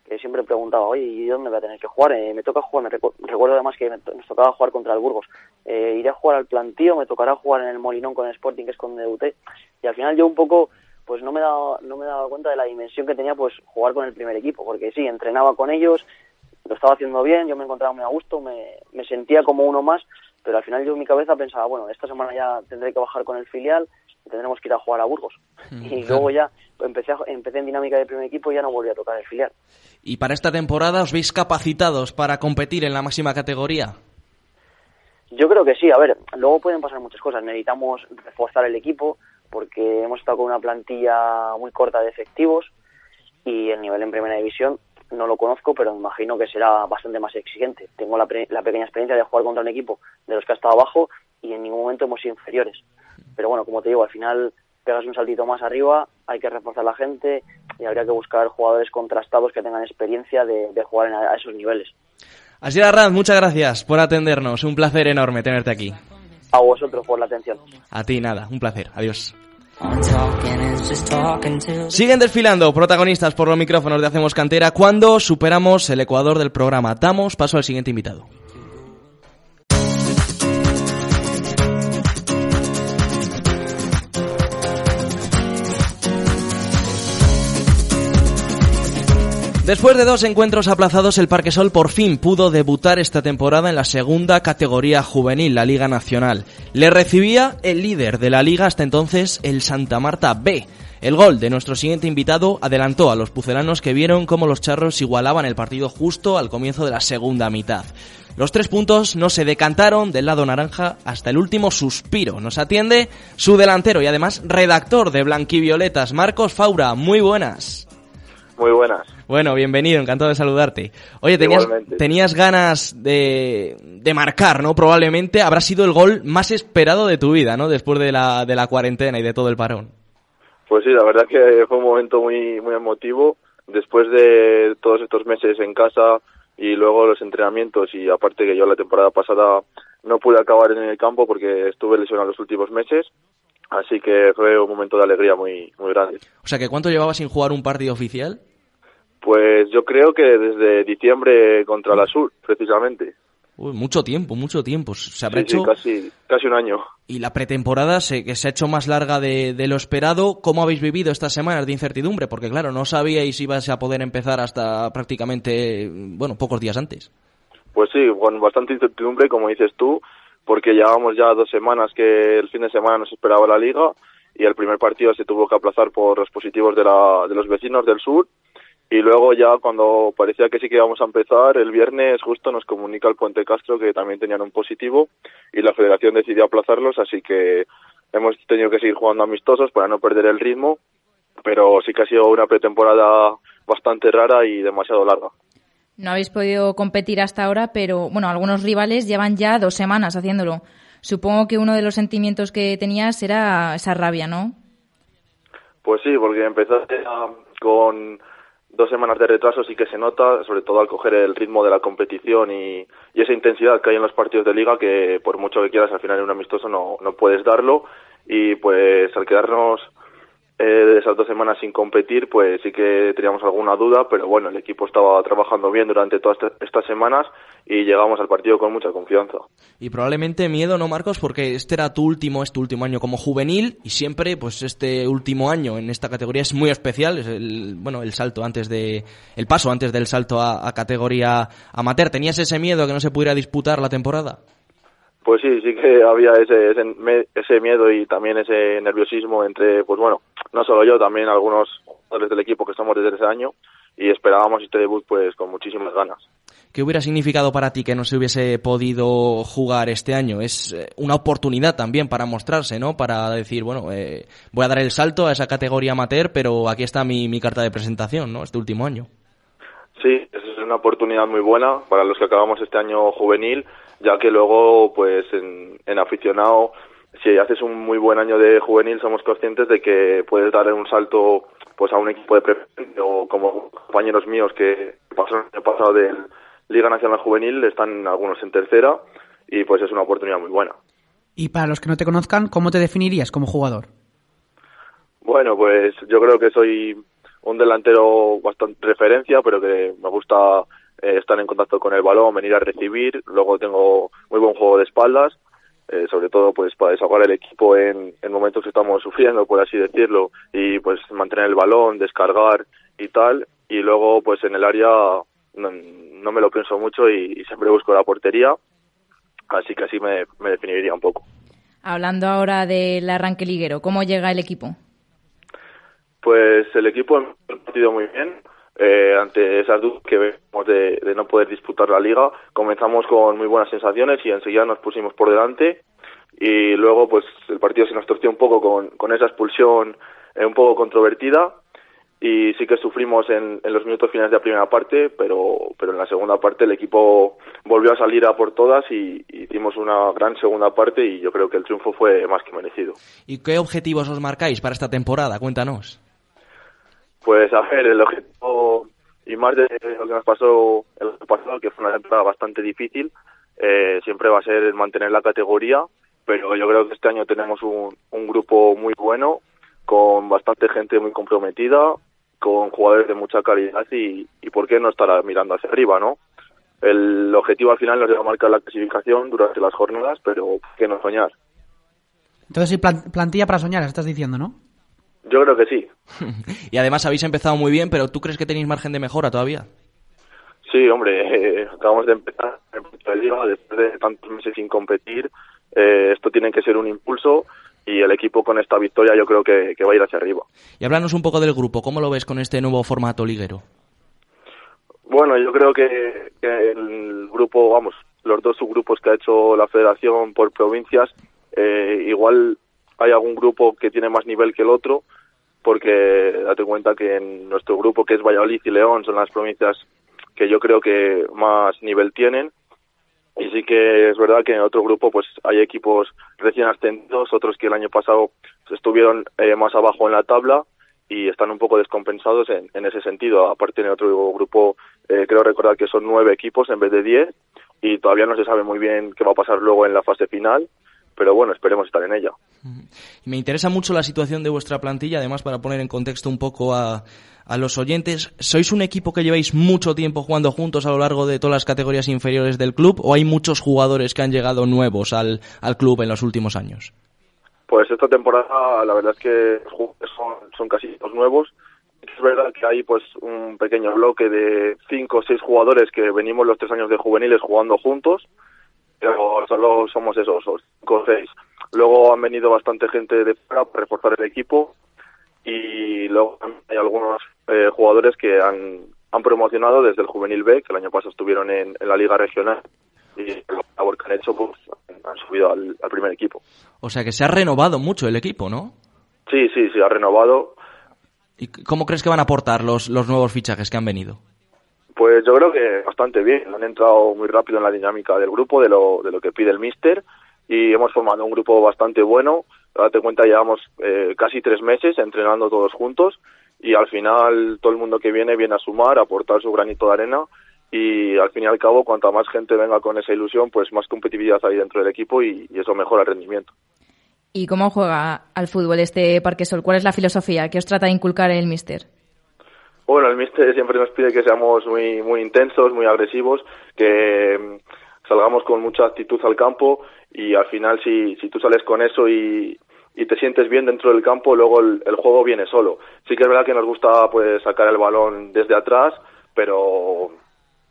que siempre preguntaba, oye, ¿y dónde voy a tener que jugar? Eh, me toca jugar, me recu- recuerdo además que me nos tocaba jugar contra el Burgos. Eh, iré a jugar al plantío, me tocará jugar en el Molinón con el Sporting, que es con debuté. Y al final yo un poco, pues no me daba, no me daba cuenta de la dimensión que tenía pues jugar con el primer equipo, porque sí, entrenaba con ellos, lo estaba haciendo bien, yo me encontraba muy a gusto, me, me sentía como uno más, pero al final yo en mi cabeza pensaba, bueno, esta semana ya tendré que bajar con el filial, y tendremos que ir a jugar a Burgos. y luego ya empecé, a- empecé en dinámica de primer equipo y ya no volví a tocar el filial. ¿Y para esta temporada os veis capacitados para competir en la máxima categoría? Yo creo que sí, a ver, luego pueden pasar muchas cosas. Necesitamos reforzar el equipo porque hemos estado con una plantilla muy corta de efectivos y el nivel en primera división no lo conozco, pero me imagino que será bastante más exigente. Tengo la, pre- la pequeña experiencia de jugar contra un equipo de los que ha estado abajo y en ningún momento hemos sido inferiores. Pero bueno, como te digo, al final pegas un saltito más arriba, hay que reforzar la gente y habría que buscar jugadores contrastados que tengan experiencia de, de jugar en a- a esos niveles. Asier Arranz, muchas gracias por atendernos. Un placer enorme tenerte aquí. A vosotros por la atención. A ti nada, un placer. Adiós. Siguen desfilando protagonistas por los micrófonos de Hacemos Cantera cuando superamos el ecuador del programa. Damos paso al siguiente invitado. Después de dos encuentros aplazados, el Parque Sol por fin pudo debutar esta temporada en la segunda categoría juvenil, la Liga Nacional. Le recibía el líder de la liga hasta entonces, el Santa Marta B. El gol de nuestro siguiente invitado adelantó a los pucelanos que vieron cómo los charros igualaban el partido justo al comienzo de la segunda mitad. Los tres puntos no se decantaron del lado naranja hasta el último suspiro. Nos atiende su delantero y además redactor de Blanquivioletas, Marcos Faura. Muy buenas. Muy buenas. Bueno, bienvenido, encantado de saludarte. Oye, tenías, Igualmente. tenías ganas de, de marcar, ¿no? Probablemente habrá sido el gol más esperado de tu vida, ¿no? Después de la, de la cuarentena y de todo el parón. Pues sí, la verdad que fue un momento muy, muy emotivo. Después de todos estos meses en casa y luego los entrenamientos y aparte que yo la temporada pasada no pude acabar en el campo porque estuve lesionado los últimos meses. Así que fue un momento de alegría muy, muy grande. O sea, que ¿cuánto llevabas sin jugar un partido oficial? Pues yo creo que desde diciembre contra la Sur, precisamente. Uy, mucho tiempo, mucho tiempo. Se habrá Sí, sí, hecho... casi, casi un año. Y la pretemporada se, que se ha hecho más larga de, de lo esperado. ¿Cómo habéis vivido estas semanas de incertidumbre? Porque claro, no sabíais si ibas a poder empezar hasta prácticamente, bueno, pocos días antes. Pues sí, con bastante incertidumbre, como dices tú, porque llevábamos ya dos semanas que el fin de semana nos esperaba la liga y el primer partido se tuvo que aplazar por los positivos de, la, de los vecinos del sur. Y luego ya cuando parecía que sí que íbamos a empezar, el viernes justo nos comunica el Puente Castro que también tenían un positivo y la federación decidió aplazarlos, así que hemos tenido que seguir jugando amistosos para no perder el ritmo, pero sí que ha sido una pretemporada bastante rara y demasiado larga. No habéis podido competir hasta ahora, pero bueno, algunos rivales llevan ya dos semanas haciéndolo. Supongo que uno de los sentimientos que tenías era esa rabia, ¿no? Pues sí, porque empezaste con dos semanas de retraso sí que se nota, sobre todo al coger el ritmo de la competición y, y, esa intensidad que hay en los partidos de liga que por mucho que quieras al final en un amistoso no, no puedes darlo y pues al quedarnos eh, de esas dos semanas sin competir, pues sí que teníamos alguna duda, pero bueno, el equipo estaba trabajando bien durante todas estas semanas y llegamos al partido con mucha confianza. Y probablemente miedo, ¿no, Marcos? Porque este era tu último, este último año como juvenil y siempre, pues este último año en esta categoría es muy especial, es el, bueno, el salto antes de, el paso antes del salto a, a categoría amateur. ¿Tenías ese miedo que no se pudiera disputar la temporada? Pues sí, sí que había ese, ese, ese, miedo y también ese nerviosismo entre, pues bueno, no solo yo, también algunos jugadores del equipo que estamos desde ese año y esperábamos este debut pues con muchísimas ganas. ¿Qué hubiera significado para ti que no se hubiese podido jugar este año? Es eh, una oportunidad también para mostrarse, ¿no? Para decir, bueno, eh, voy a dar el salto a esa categoría amateur, pero aquí está mi, mi carta de presentación, ¿no? Este último año. Sí, es una oportunidad muy buena para los que acabamos este año juvenil ya que luego, pues en, en aficionado, si haces un muy buen año de juvenil, somos conscientes de que puedes dar un salto pues a un equipo de preferente o como compañeros míos que pasaron el año pasado de Liga Nacional Juvenil, están algunos en tercera y pues es una oportunidad muy buena. Y para los que no te conozcan, ¿cómo te definirías como jugador? Bueno, pues yo creo que soy un delantero bastante referencia, pero que me gusta eh, estar en contacto con el balón, venir a recibir, luego tengo muy buen juego de espaldas, eh, sobre todo pues para desahogar el equipo en, en momentos que estamos sufriendo, por así decirlo, y pues mantener el balón, descargar y tal, y luego pues en el área no, no me lo pienso mucho y, y, siempre busco la portería, así que así me, me definiría un poco. Hablando ahora del arranque liguero, ¿cómo llega el equipo? Pues el equipo ha partido muy bien, eh, ante esas dudas que vemos de, de, no poder disputar la liga, comenzamos con muy buenas sensaciones y enseguida nos pusimos por delante y luego pues el partido se nos torció un poco con, esa expulsión eh, un poco controvertida y sí que sufrimos en, en, los minutos finales de la primera parte, pero, pero en la segunda parte el equipo volvió a salir a por todas y, y hicimos una gran segunda parte y yo creo que el triunfo fue más que merecido. ¿Y qué objetivos os marcáis para esta temporada? Cuéntanos. Pues a ver, el objetivo y más de lo que nos pasó el año pasado, que fue una temporada bastante difícil, eh, siempre va a ser mantener la categoría, pero yo creo que este año tenemos un, grupo muy bueno, con bastante gente muy comprometida, con jugadores de mucha calidad y, y por qué no estar mirando hacia arriba, ¿no? El objetivo al final nos lleva a marcar la clasificación durante las jornadas, pero ¿por qué no soñar? Entonces, sí, plantilla para soñar, estás diciendo, ¿no? Yo creo que sí. y además habéis empezado muy bien, pero ¿tú crees que tenéis margen de mejora todavía? Sí, hombre, eh, acabamos de empezar el liga después de tantos meses sin competir. Eh, esto tiene que ser un impulso y el equipo con esta victoria yo creo que, que va a ir hacia arriba. Y háblanos un poco del grupo, ¿cómo lo ves con este nuevo formato liguero? Bueno, yo creo que, que el grupo, vamos, los dos subgrupos que ha hecho la federación por provincias, eh, igual hay algún grupo que tiene más nivel que el otro, porque date cuenta que en nuestro grupo, que es Valladolid y León, son las provincias que yo creo que más nivel tienen. Y sí que es verdad que en otro grupo pues hay equipos recién ascendidos, otros que el año pasado estuvieron eh, más abajo en la tabla y están un poco descompensados en, en ese sentido. Aparte en otro grupo eh, creo recordar que son nueve equipos en vez de diez y todavía no se sabe muy bien qué va a pasar luego en la fase final pero bueno, esperemos estar en ella. Me interesa mucho la situación de vuestra plantilla, además para poner en contexto un poco a, a los oyentes. ¿Sois un equipo que lleváis mucho tiempo jugando juntos a lo largo de todas las categorías inferiores del club o hay muchos jugadores que han llegado nuevos al, al club en los últimos años? Pues esta temporada la verdad es que son, son casi todos nuevos. Es verdad que hay pues un pequeño bloque de cinco o seis jugadores que venimos los tres años de juveniles jugando juntos pero solo somos esos, cinco o seis. Luego han venido bastante gente de fuera para reforzar el equipo y luego hay algunos eh, jugadores que han, han promocionado desde el Juvenil B, que el año pasado estuvieron en, en la Liga Regional y la labor que han hecho pues, han subido al, al, primer equipo. O sea que se ha renovado mucho el equipo, ¿no? Sí, sí, sí, ha renovado. ¿Y cómo crees que van a aportar los, los nuevos fichajes que han venido? Pues yo creo que bastante bien. Han entrado muy rápido en la dinámica del grupo, de lo, de lo que pide el míster. y hemos formado un grupo bastante bueno. Date cuenta, llevamos eh, casi tres meses entrenando todos juntos y al final todo el mundo que viene viene a sumar, a aportar su granito de arena y al fin y al cabo cuanta más gente venga con esa ilusión pues más competitividad hay dentro del equipo y, eso mejora el rendimiento. ¿Y cómo juega al fútbol este Parque Sol? ¿Cuál es la filosofía que os trata de inculcar el míster? Bueno, el míster siempre nos pide que seamos muy muy intensos, muy agresivos, que mm, salgamos con mucha actitud al campo y al final si, si tú sales con eso y, y te sientes bien dentro del campo, luego el, el, juego viene solo. Sí que es verdad que nos gusta pues sacar el balón desde atrás, pero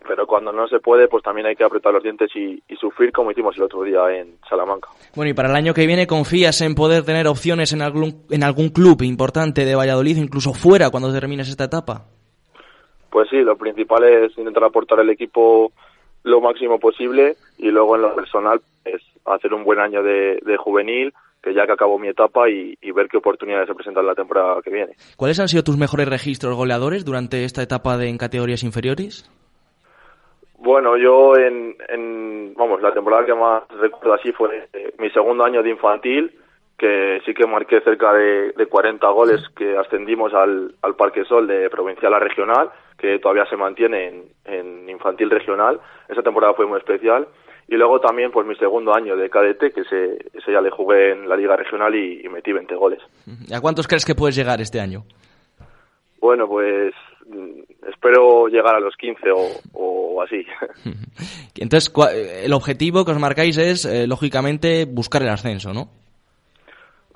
pero cuando no se puede, pues también hay que apretar los dientes y, y, sufrir como hicimos el otro día en Salamanca. Bueno, y para el año que viene, ¿confías en poder tener opciones en algún, en algún club importante de Valladolid, incluso fuera, cuando termines esta etapa? Pues sí, lo principal es intentar aportar al equipo lo máximo posible y luego en lo personal es hacer un buen año de, de juvenil, que ya que acabó mi etapa y, y, ver qué oportunidades se presentan la temporada que viene. ¿Cuáles han sido tus mejores registros goleadores durante esta etapa de en categorías inferiores? Bueno, yo en, en, vamos, la temporada que más recuerdo así fue eh, mi segundo año de infantil, que sí que marqué cerca de, de 40 goles, que ascendimos al, al Parque Sol de provincial a regional, que todavía se mantiene en, en infantil regional. Esa temporada fue muy especial. Y luego también, pues mi segundo año de cadete, que ese, ese ya le jugué en la Liga Regional y, y metí 20 goles. ¿Y a cuántos crees que puedes llegar este año? Bueno, pues espero llegar a los 15 o, o así. Entonces, el objetivo que os marcáis es, eh, lógicamente, buscar el ascenso, ¿no?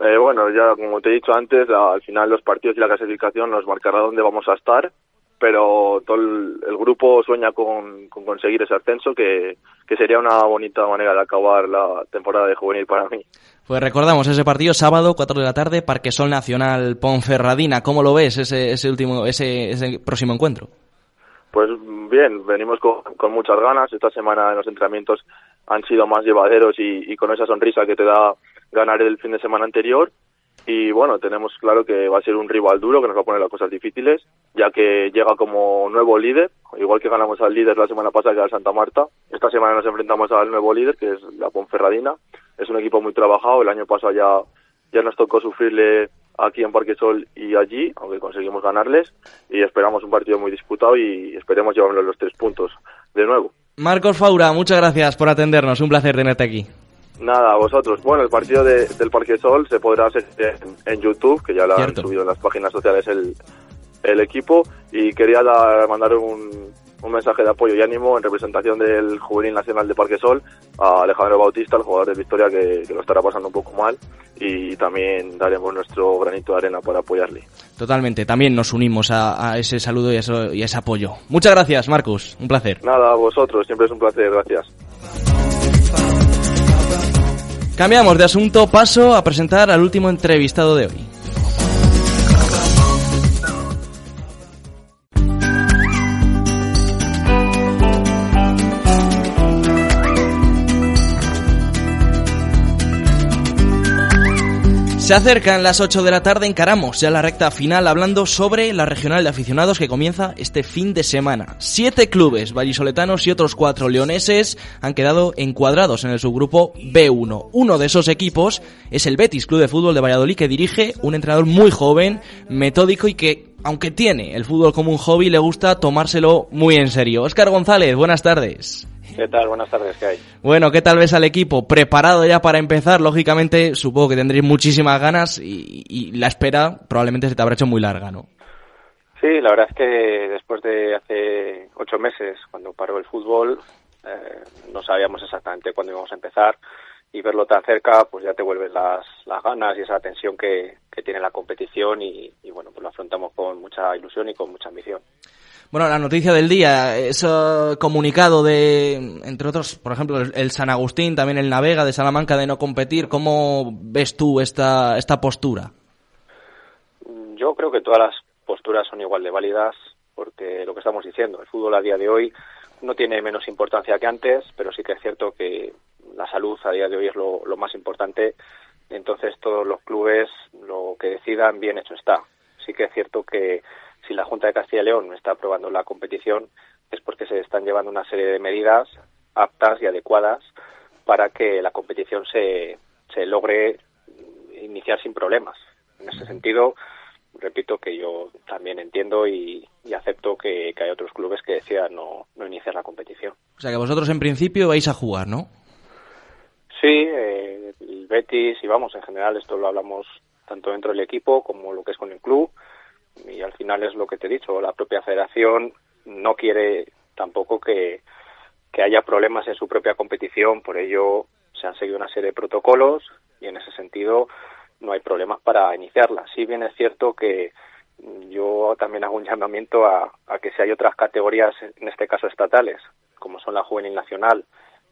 Eh, bueno, ya como te he dicho antes, al final los partidos y la clasificación nos marcará dónde vamos a estar, pero todo el, el grupo sueña con, con, conseguir ese ascenso, que, que sería una bonita manera de acabar la temporada de juvenil para mí. Pues recordamos ese partido sábado, 4 de la tarde, Parque Sol Nacional Ponferradina. ¿Cómo lo ves ese, ese último, ese, ese próximo encuentro? Pues bien, venimos con, con, muchas ganas. Esta semana los entrenamientos han sido más llevaderos y, y con esa sonrisa que te da ganar el fin de semana anterior. Y bueno, tenemos claro que va a ser un rival duro, que nos va a poner las cosas difíciles, ya que llega como nuevo líder, igual que ganamos al líder la semana pasada que era Santa Marta. Esta semana nos enfrentamos al nuevo líder, que es la Ponferradina. Es un equipo muy trabajado, el año pasado ya, ya nos tocó sufrirle aquí en Parque Sol y allí, aunque conseguimos ganarles, y esperamos un partido muy disputado y esperemos llevarnos los tres puntos de nuevo. Marcos Faura, muchas gracias por atendernos, un placer tenerte aquí. Nada, a vosotros. Bueno, el partido de, del Parque Sol se podrá hacer en, en YouTube, que ya lo han subido en las páginas sociales el, el equipo, y quería dar, mandar un, un mensaje de apoyo y ánimo en representación del Juvenil Nacional de Parque Sol a Alejandro Bautista, el jugador de Victoria, que, que, lo estará pasando un poco mal, y también daremos nuestro granito de arena para apoyarle. Totalmente, también nos unimos a, a ese saludo y a, eso, y a ese apoyo. Muchas gracias, Marcus, un placer. Nada, a vosotros, siempre es un placer, gracias. Cambiamos de asunto, paso a presentar al último entrevistado de hoy. Se acercan las 8 de la tarde, encaramos ya la recta final hablando sobre la regional de aficionados que comienza este fin de semana. Siete clubes vallisoletanos y otros cuatro leoneses han quedado encuadrados en el subgrupo B1. Uno de esos equipos es el Betis Club de Fútbol de Valladolid que dirige un entrenador muy joven, metódico y que, aunque tiene el fútbol como un hobby, le gusta tomárselo muy en serio. Óscar González, buenas tardes. ¿Qué tal? Buenas tardes, ¿qué hay? Bueno, ¿qué tal ves al equipo? ¿Preparado ya para empezar? Lógicamente, supongo que tendréis muchísimas ganas y, y, la espera probablemente se te habrá hecho muy larga, ¿no? Sí, la verdad es que después de hace ocho meses, cuando paró el fútbol, eh, no sabíamos exactamente cuándo íbamos a empezar y verlo tan cerca, pues ya te vuelven las, las ganas y esa tensión que, que tiene la competición y, y bueno, pues lo afrontamos con mucha ilusión y con mucha ambición. Bueno, la noticia del día, ese comunicado de, entre otros, por ejemplo, el San Agustín, también el Navega de Salamanca de no competir, ¿cómo ves tú esta, esta postura? Yo creo que todas las posturas son igual de válidas, porque lo que estamos diciendo, el fútbol a día de hoy no tiene menos importancia que antes, pero sí que es cierto que la salud a día de hoy es lo, lo más importante, entonces todos los clubes lo que decidan bien hecho está. Sí que es cierto que si la Junta de Castilla y León está aprobando la competición es porque se están llevando una serie de medidas aptas y adecuadas para que la competición se, se logre iniciar sin problemas. En ese sentido, repito que yo también entiendo y, acepto que, que, hay otros clubes que decidan no, no, iniciar la competición. O sea que vosotros en principio vais a jugar, ¿no? Sí, eh, el Betis y vamos, en general esto lo hablamos tanto dentro del equipo como lo que es con el club y al final es lo que te he dicho, la propia federación no quiere tampoco que, que haya problemas en su propia competición, por ello se han seguido una serie de protocolos y en ese sentido no hay problemas para iniciarla. Si bien es cierto que yo también hago un llamamiento a, a, que si hay otras categorías, en este caso estatales, como son la juvenil nacional,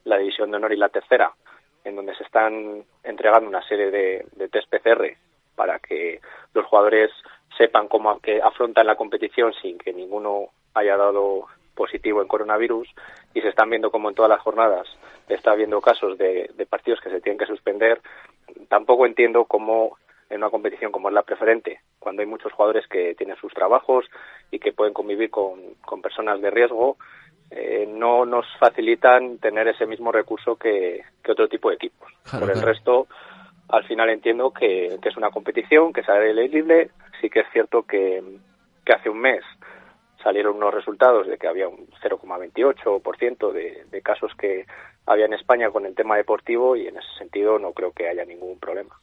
la división de honor y la tercera, en donde se están entregando una serie de, de test PCR para que los jugadores sepan cómo que afrontan la competición sin que ninguno haya dado positivo en coronavirus y se están viendo como en todas las jornadas está habiendo casos de, partidos que se tienen que suspender, tampoco entiendo cómo en una competición como es la preferente, cuando hay muchos jugadores que tienen sus trabajos y que pueden convivir con, con personas de riesgo, eh, no nos facilitan tener ese mismo recurso que, que otro tipo de equipos. Claro, Por el claro. resto, al final entiendo que, que es una competición, que es elegible. Sí que es cierto que, que hace un mes salieron unos resultados de que había un 0,28% de, de casos que había en España con el tema deportivo y en ese sentido no creo que haya ningún problema.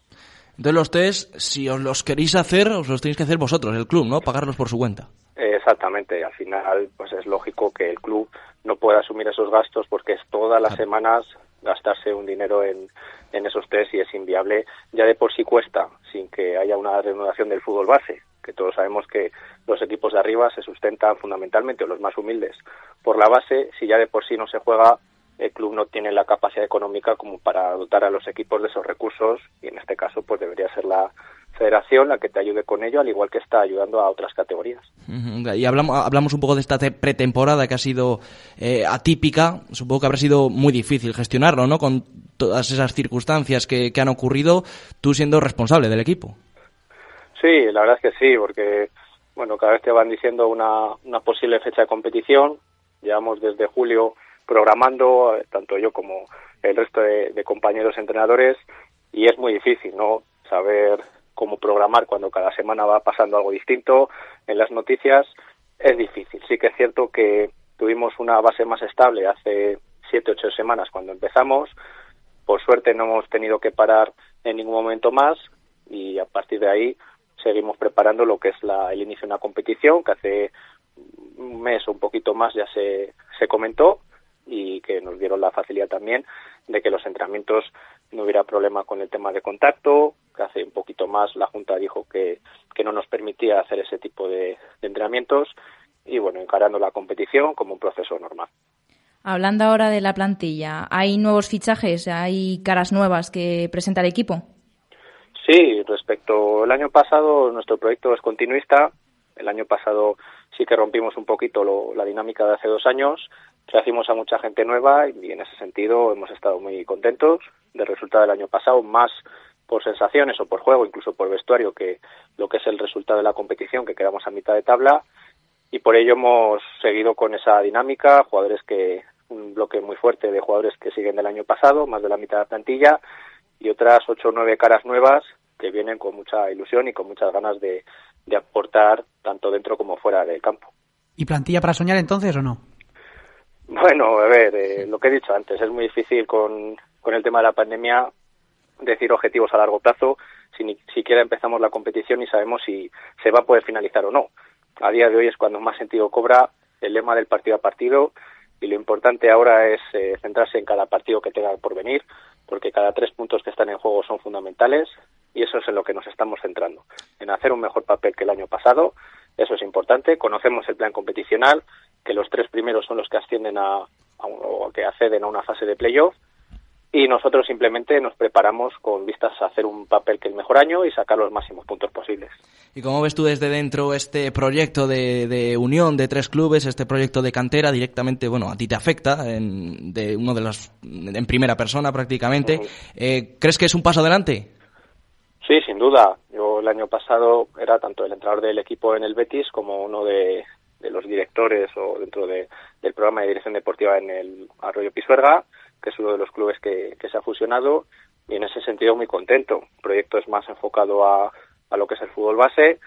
Entonces los test, si os los queréis hacer, os los tenéis que hacer vosotros, el club, ¿no? Pagarlos por su cuenta. Exactamente, al final pues es lógico que el club no pueda asumir esos gastos porque es todas las semanas gastarse un dinero en, en esos test y es inviable, ya de por sí cuesta, sin que haya una reanudación del fútbol base, que todos sabemos que los equipos de arriba se sustentan fundamentalmente, o los más humildes, por la base, si ya de por sí no se juega, el club no tiene la capacidad económica como para dotar a los equipos de esos recursos y en este caso pues debería ser la federación la que te ayude con ello, al igual que está ayudando a otras categorías. Y hablamos, hablamos un poco de esta te- pretemporada que ha sido eh, atípica. Supongo que habrá sido muy difícil gestionarlo, ¿no? Con todas esas circunstancias que, que han ocurrido, tú siendo responsable del equipo. Sí, la verdad es que sí, porque bueno, cada vez te van diciendo una, una posible fecha de competición. Llevamos desde julio programando, eh, tanto yo como el resto de, de compañeros entrenadores, y es muy difícil, ¿no? Saber cómo programar cuando cada semana va pasando algo distinto en las noticias es difícil. Sí que es cierto que tuvimos una base más estable hace siete, ocho semanas cuando empezamos. Por suerte no hemos tenido que parar en ningún momento más y a partir de ahí seguimos preparando lo que es la, el inicio de una competición que hace un mes o un poquito más ya se, se comentó y que nos dieron la facilidad también de que los entrenamientos no hubiera problema con el tema de contacto, que hace un poquito más la Junta dijo que, que no nos permitía hacer ese tipo de, de entrenamientos y bueno, encarando la competición como un proceso normal. Hablando ahora de la plantilla, ¿hay nuevos fichajes? ¿Hay caras nuevas que presenta el equipo? Sí, respecto al año pasado, nuestro proyecto es continuista. El año pasado sí que rompimos un poquito lo, la dinámica de hace dos años, trajimos a mucha gente nueva y en ese sentido hemos estado muy contentos del resultado del año pasado, más por sensaciones o por juego, incluso por vestuario, que lo que es el resultado de la competición, que quedamos a mitad de tabla. Y por ello hemos seguido con esa dinámica, jugadores que, un bloque muy fuerte de jugadores que siguen del año pasado, más de la mitad de la plantilla, y otras ocho o nueve caras nuevas que vienen con mucha ilusión y con muchas ganas de aportar tanto dentro como fuera del campo. ¿Y plantilla para soñar entonces o no? Bueno, a ver, eh, lo que he dicho antes, es muy difícil con, con el tema de la pandemia decir objetivos a largo plazo si ni siquiera empezamos la competición y sabemos si se va a poder finalizar o no. A día de hoy es cuando más sentido cobra el lema del partido a partido y lo importante ahora es eh, centrarse en cada partido que tenga por venir, porque cada tres puntos que están en juego son fundamentales y eso es en lo que nos estamos centrando, en hacer un mejor papel que el año pasado. Eso es importante. Conocemos el plan competicional, que los tres primeros son los que ascienden a, a un- o que acceden a una fase de playoff y nosotros simplemente nos preparamos con vistas a hacer un papel que el mejor año y sacar los máximos puntos posibles. ¿Y cómo ves tú desde dentro este proyecto de, de unión de tres clubes, este proyecto de cantera directamente, bueno, a ti te afecta, en, de uno de los, en primera persona prácticamente. Eh, ¿Crees que es un paso adelante? Sí, sin duda. Yo el año pasado era tanto el entrenador del equipo en el Betis como uno de, los directores o dentro de- del programa de dirección deportiva en el Arroyo Pisuerga que es uno de los clubes que, se ha fusionado y en ese sentido muy contento. El proyecto es más enfocado a, a lo que es el fútbol base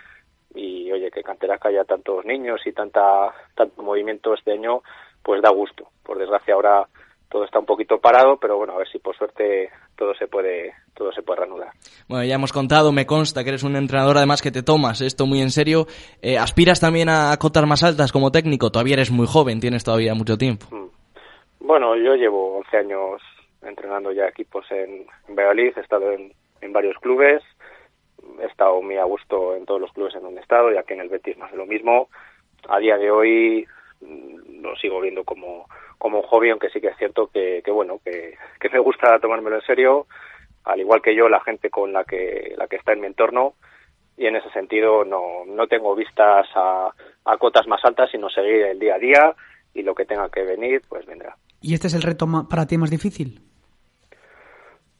y oye, que Cantera haya tantos niños y tanta tanto movimiento este año, pues da gusto. Por desgracia ahora todo está un poquito parado, pero bueno, a ver si por suerte todo se puede todo se puede reanudar. Bueno, ya hemos contado, me consta que eres un entrenador además que te tomas esto muy en serio. Eh, ¿Aspiras también a cotas más altas como técnico? Todavía eres muy joven, tienes todavía mucho tiempo. Mm. Bueno, yo llevo 11 años entrenando ya equipos en, en Valladolid, he estado en, en varios clubes, he estado muy a gusto en todos los clubes en donde he estado y aquí en el Betis más de lo mismo. A día de hoy lo sigo viendo como, como un hobby, aunque sí que es cierto que, que bueno, que, que me gusta tomármelo en serio, al igual que yo, la gente con la que, la que está en mi entorno, y en ese sentido no, no tengo vistas a, a cotas más altas, sino seguir el día a día y lo que tenga que venir, pues vendrá. ¿Y este es el reto para ti más difícil?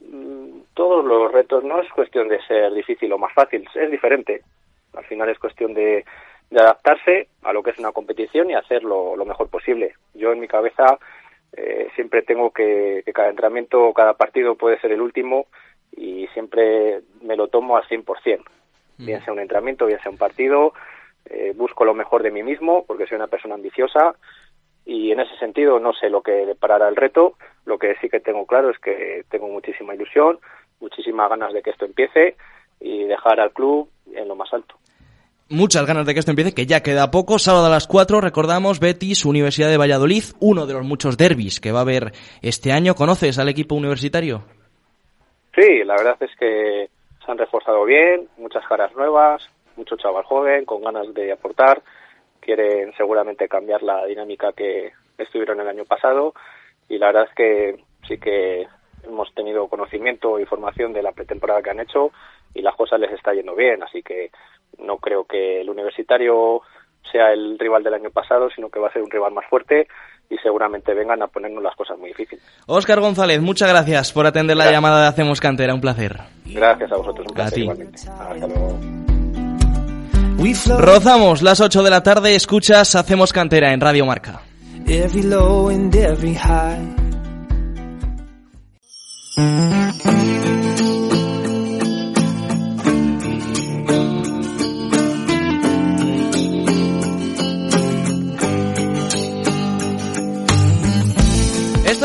Mm, Todos los retos no es cuestión de ser difícil o más fácil, es diferente. Al final es cuestión de, de adaptarse a lo que es una competición y hacerlo lo mejor posible. Yo en mi cabeza eh, siempre tengo que, que cada entrenamiento, cada partido puede ser el último y siempre me lo tomo al 100%. Bien sea un entrenamiento, bien sea un partido, eh, busco lo mejor de mí mismo porque soy una persona ambiciosa y en ese sentido no sé lo que deparará el reto. Lo que sí que tengo claro es que tengo muchísima ilusión, muchísimas ganas de que esto empiece y dejar al club en lo más alto. Muchas ganas de que esto empiece, que ya queda poco. Sábado a las 4, recordamos, Betis, Universidad de Valladolid, uno de los muchos derbis que va a haber este año. ¿Conoces al equipo universitario? Sí, la verdad es que se han reforzado bien, muchas caras nuevas, mucho chaval joven, con ganas de aportar, quieren seguramente cambiar la dinámica que estuvieron el año pasado y la verdad es que sí que hemos tenido conocimiento e información de la pretemporada que han hecho y las cosas les está yendo bien, así que no creo que el universitario sea el rival del año pasado, sino que va a ser un rival más fuerte y seguramente vengan a ponernos las cosas muy difíciles. Óscar González, muchas gracias por atender la llamada de Hacemos Cantera, un placer. Gracias a vosotros, un A placer ti. igualmente. Hasta luego. Rozamos las 8 de la tarde, escuchas Hacemos Cantera en Radio Marca.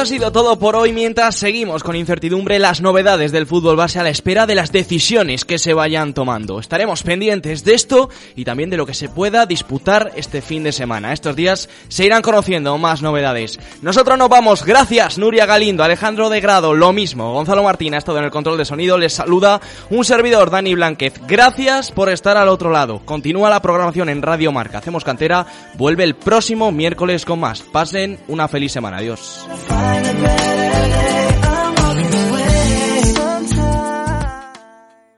Ha sido todo por hoy mientras seguimos con incertidumbre las novedades del fútbol base a la espera de las decisiones que se vayan tomando. Estaremos pendientes de esto y también de lo que se pueda disputar este fin de semana. Estos días se irán conociendo más novedades. Nosotros nos vamos. Gracias Nuria Galindo, Alejandro de Grado, lo mismo. Gonzalo Martín ha estado en el control de sonido. Les saluda un servidor, Dani Blanquez. Gracias por estar al otro lado. Continúa la programación en Radio Marca. Hacemos cantera. Vuelve el próximo miércoles con más. Pasen una feliz semana. Adiós. Find a better day.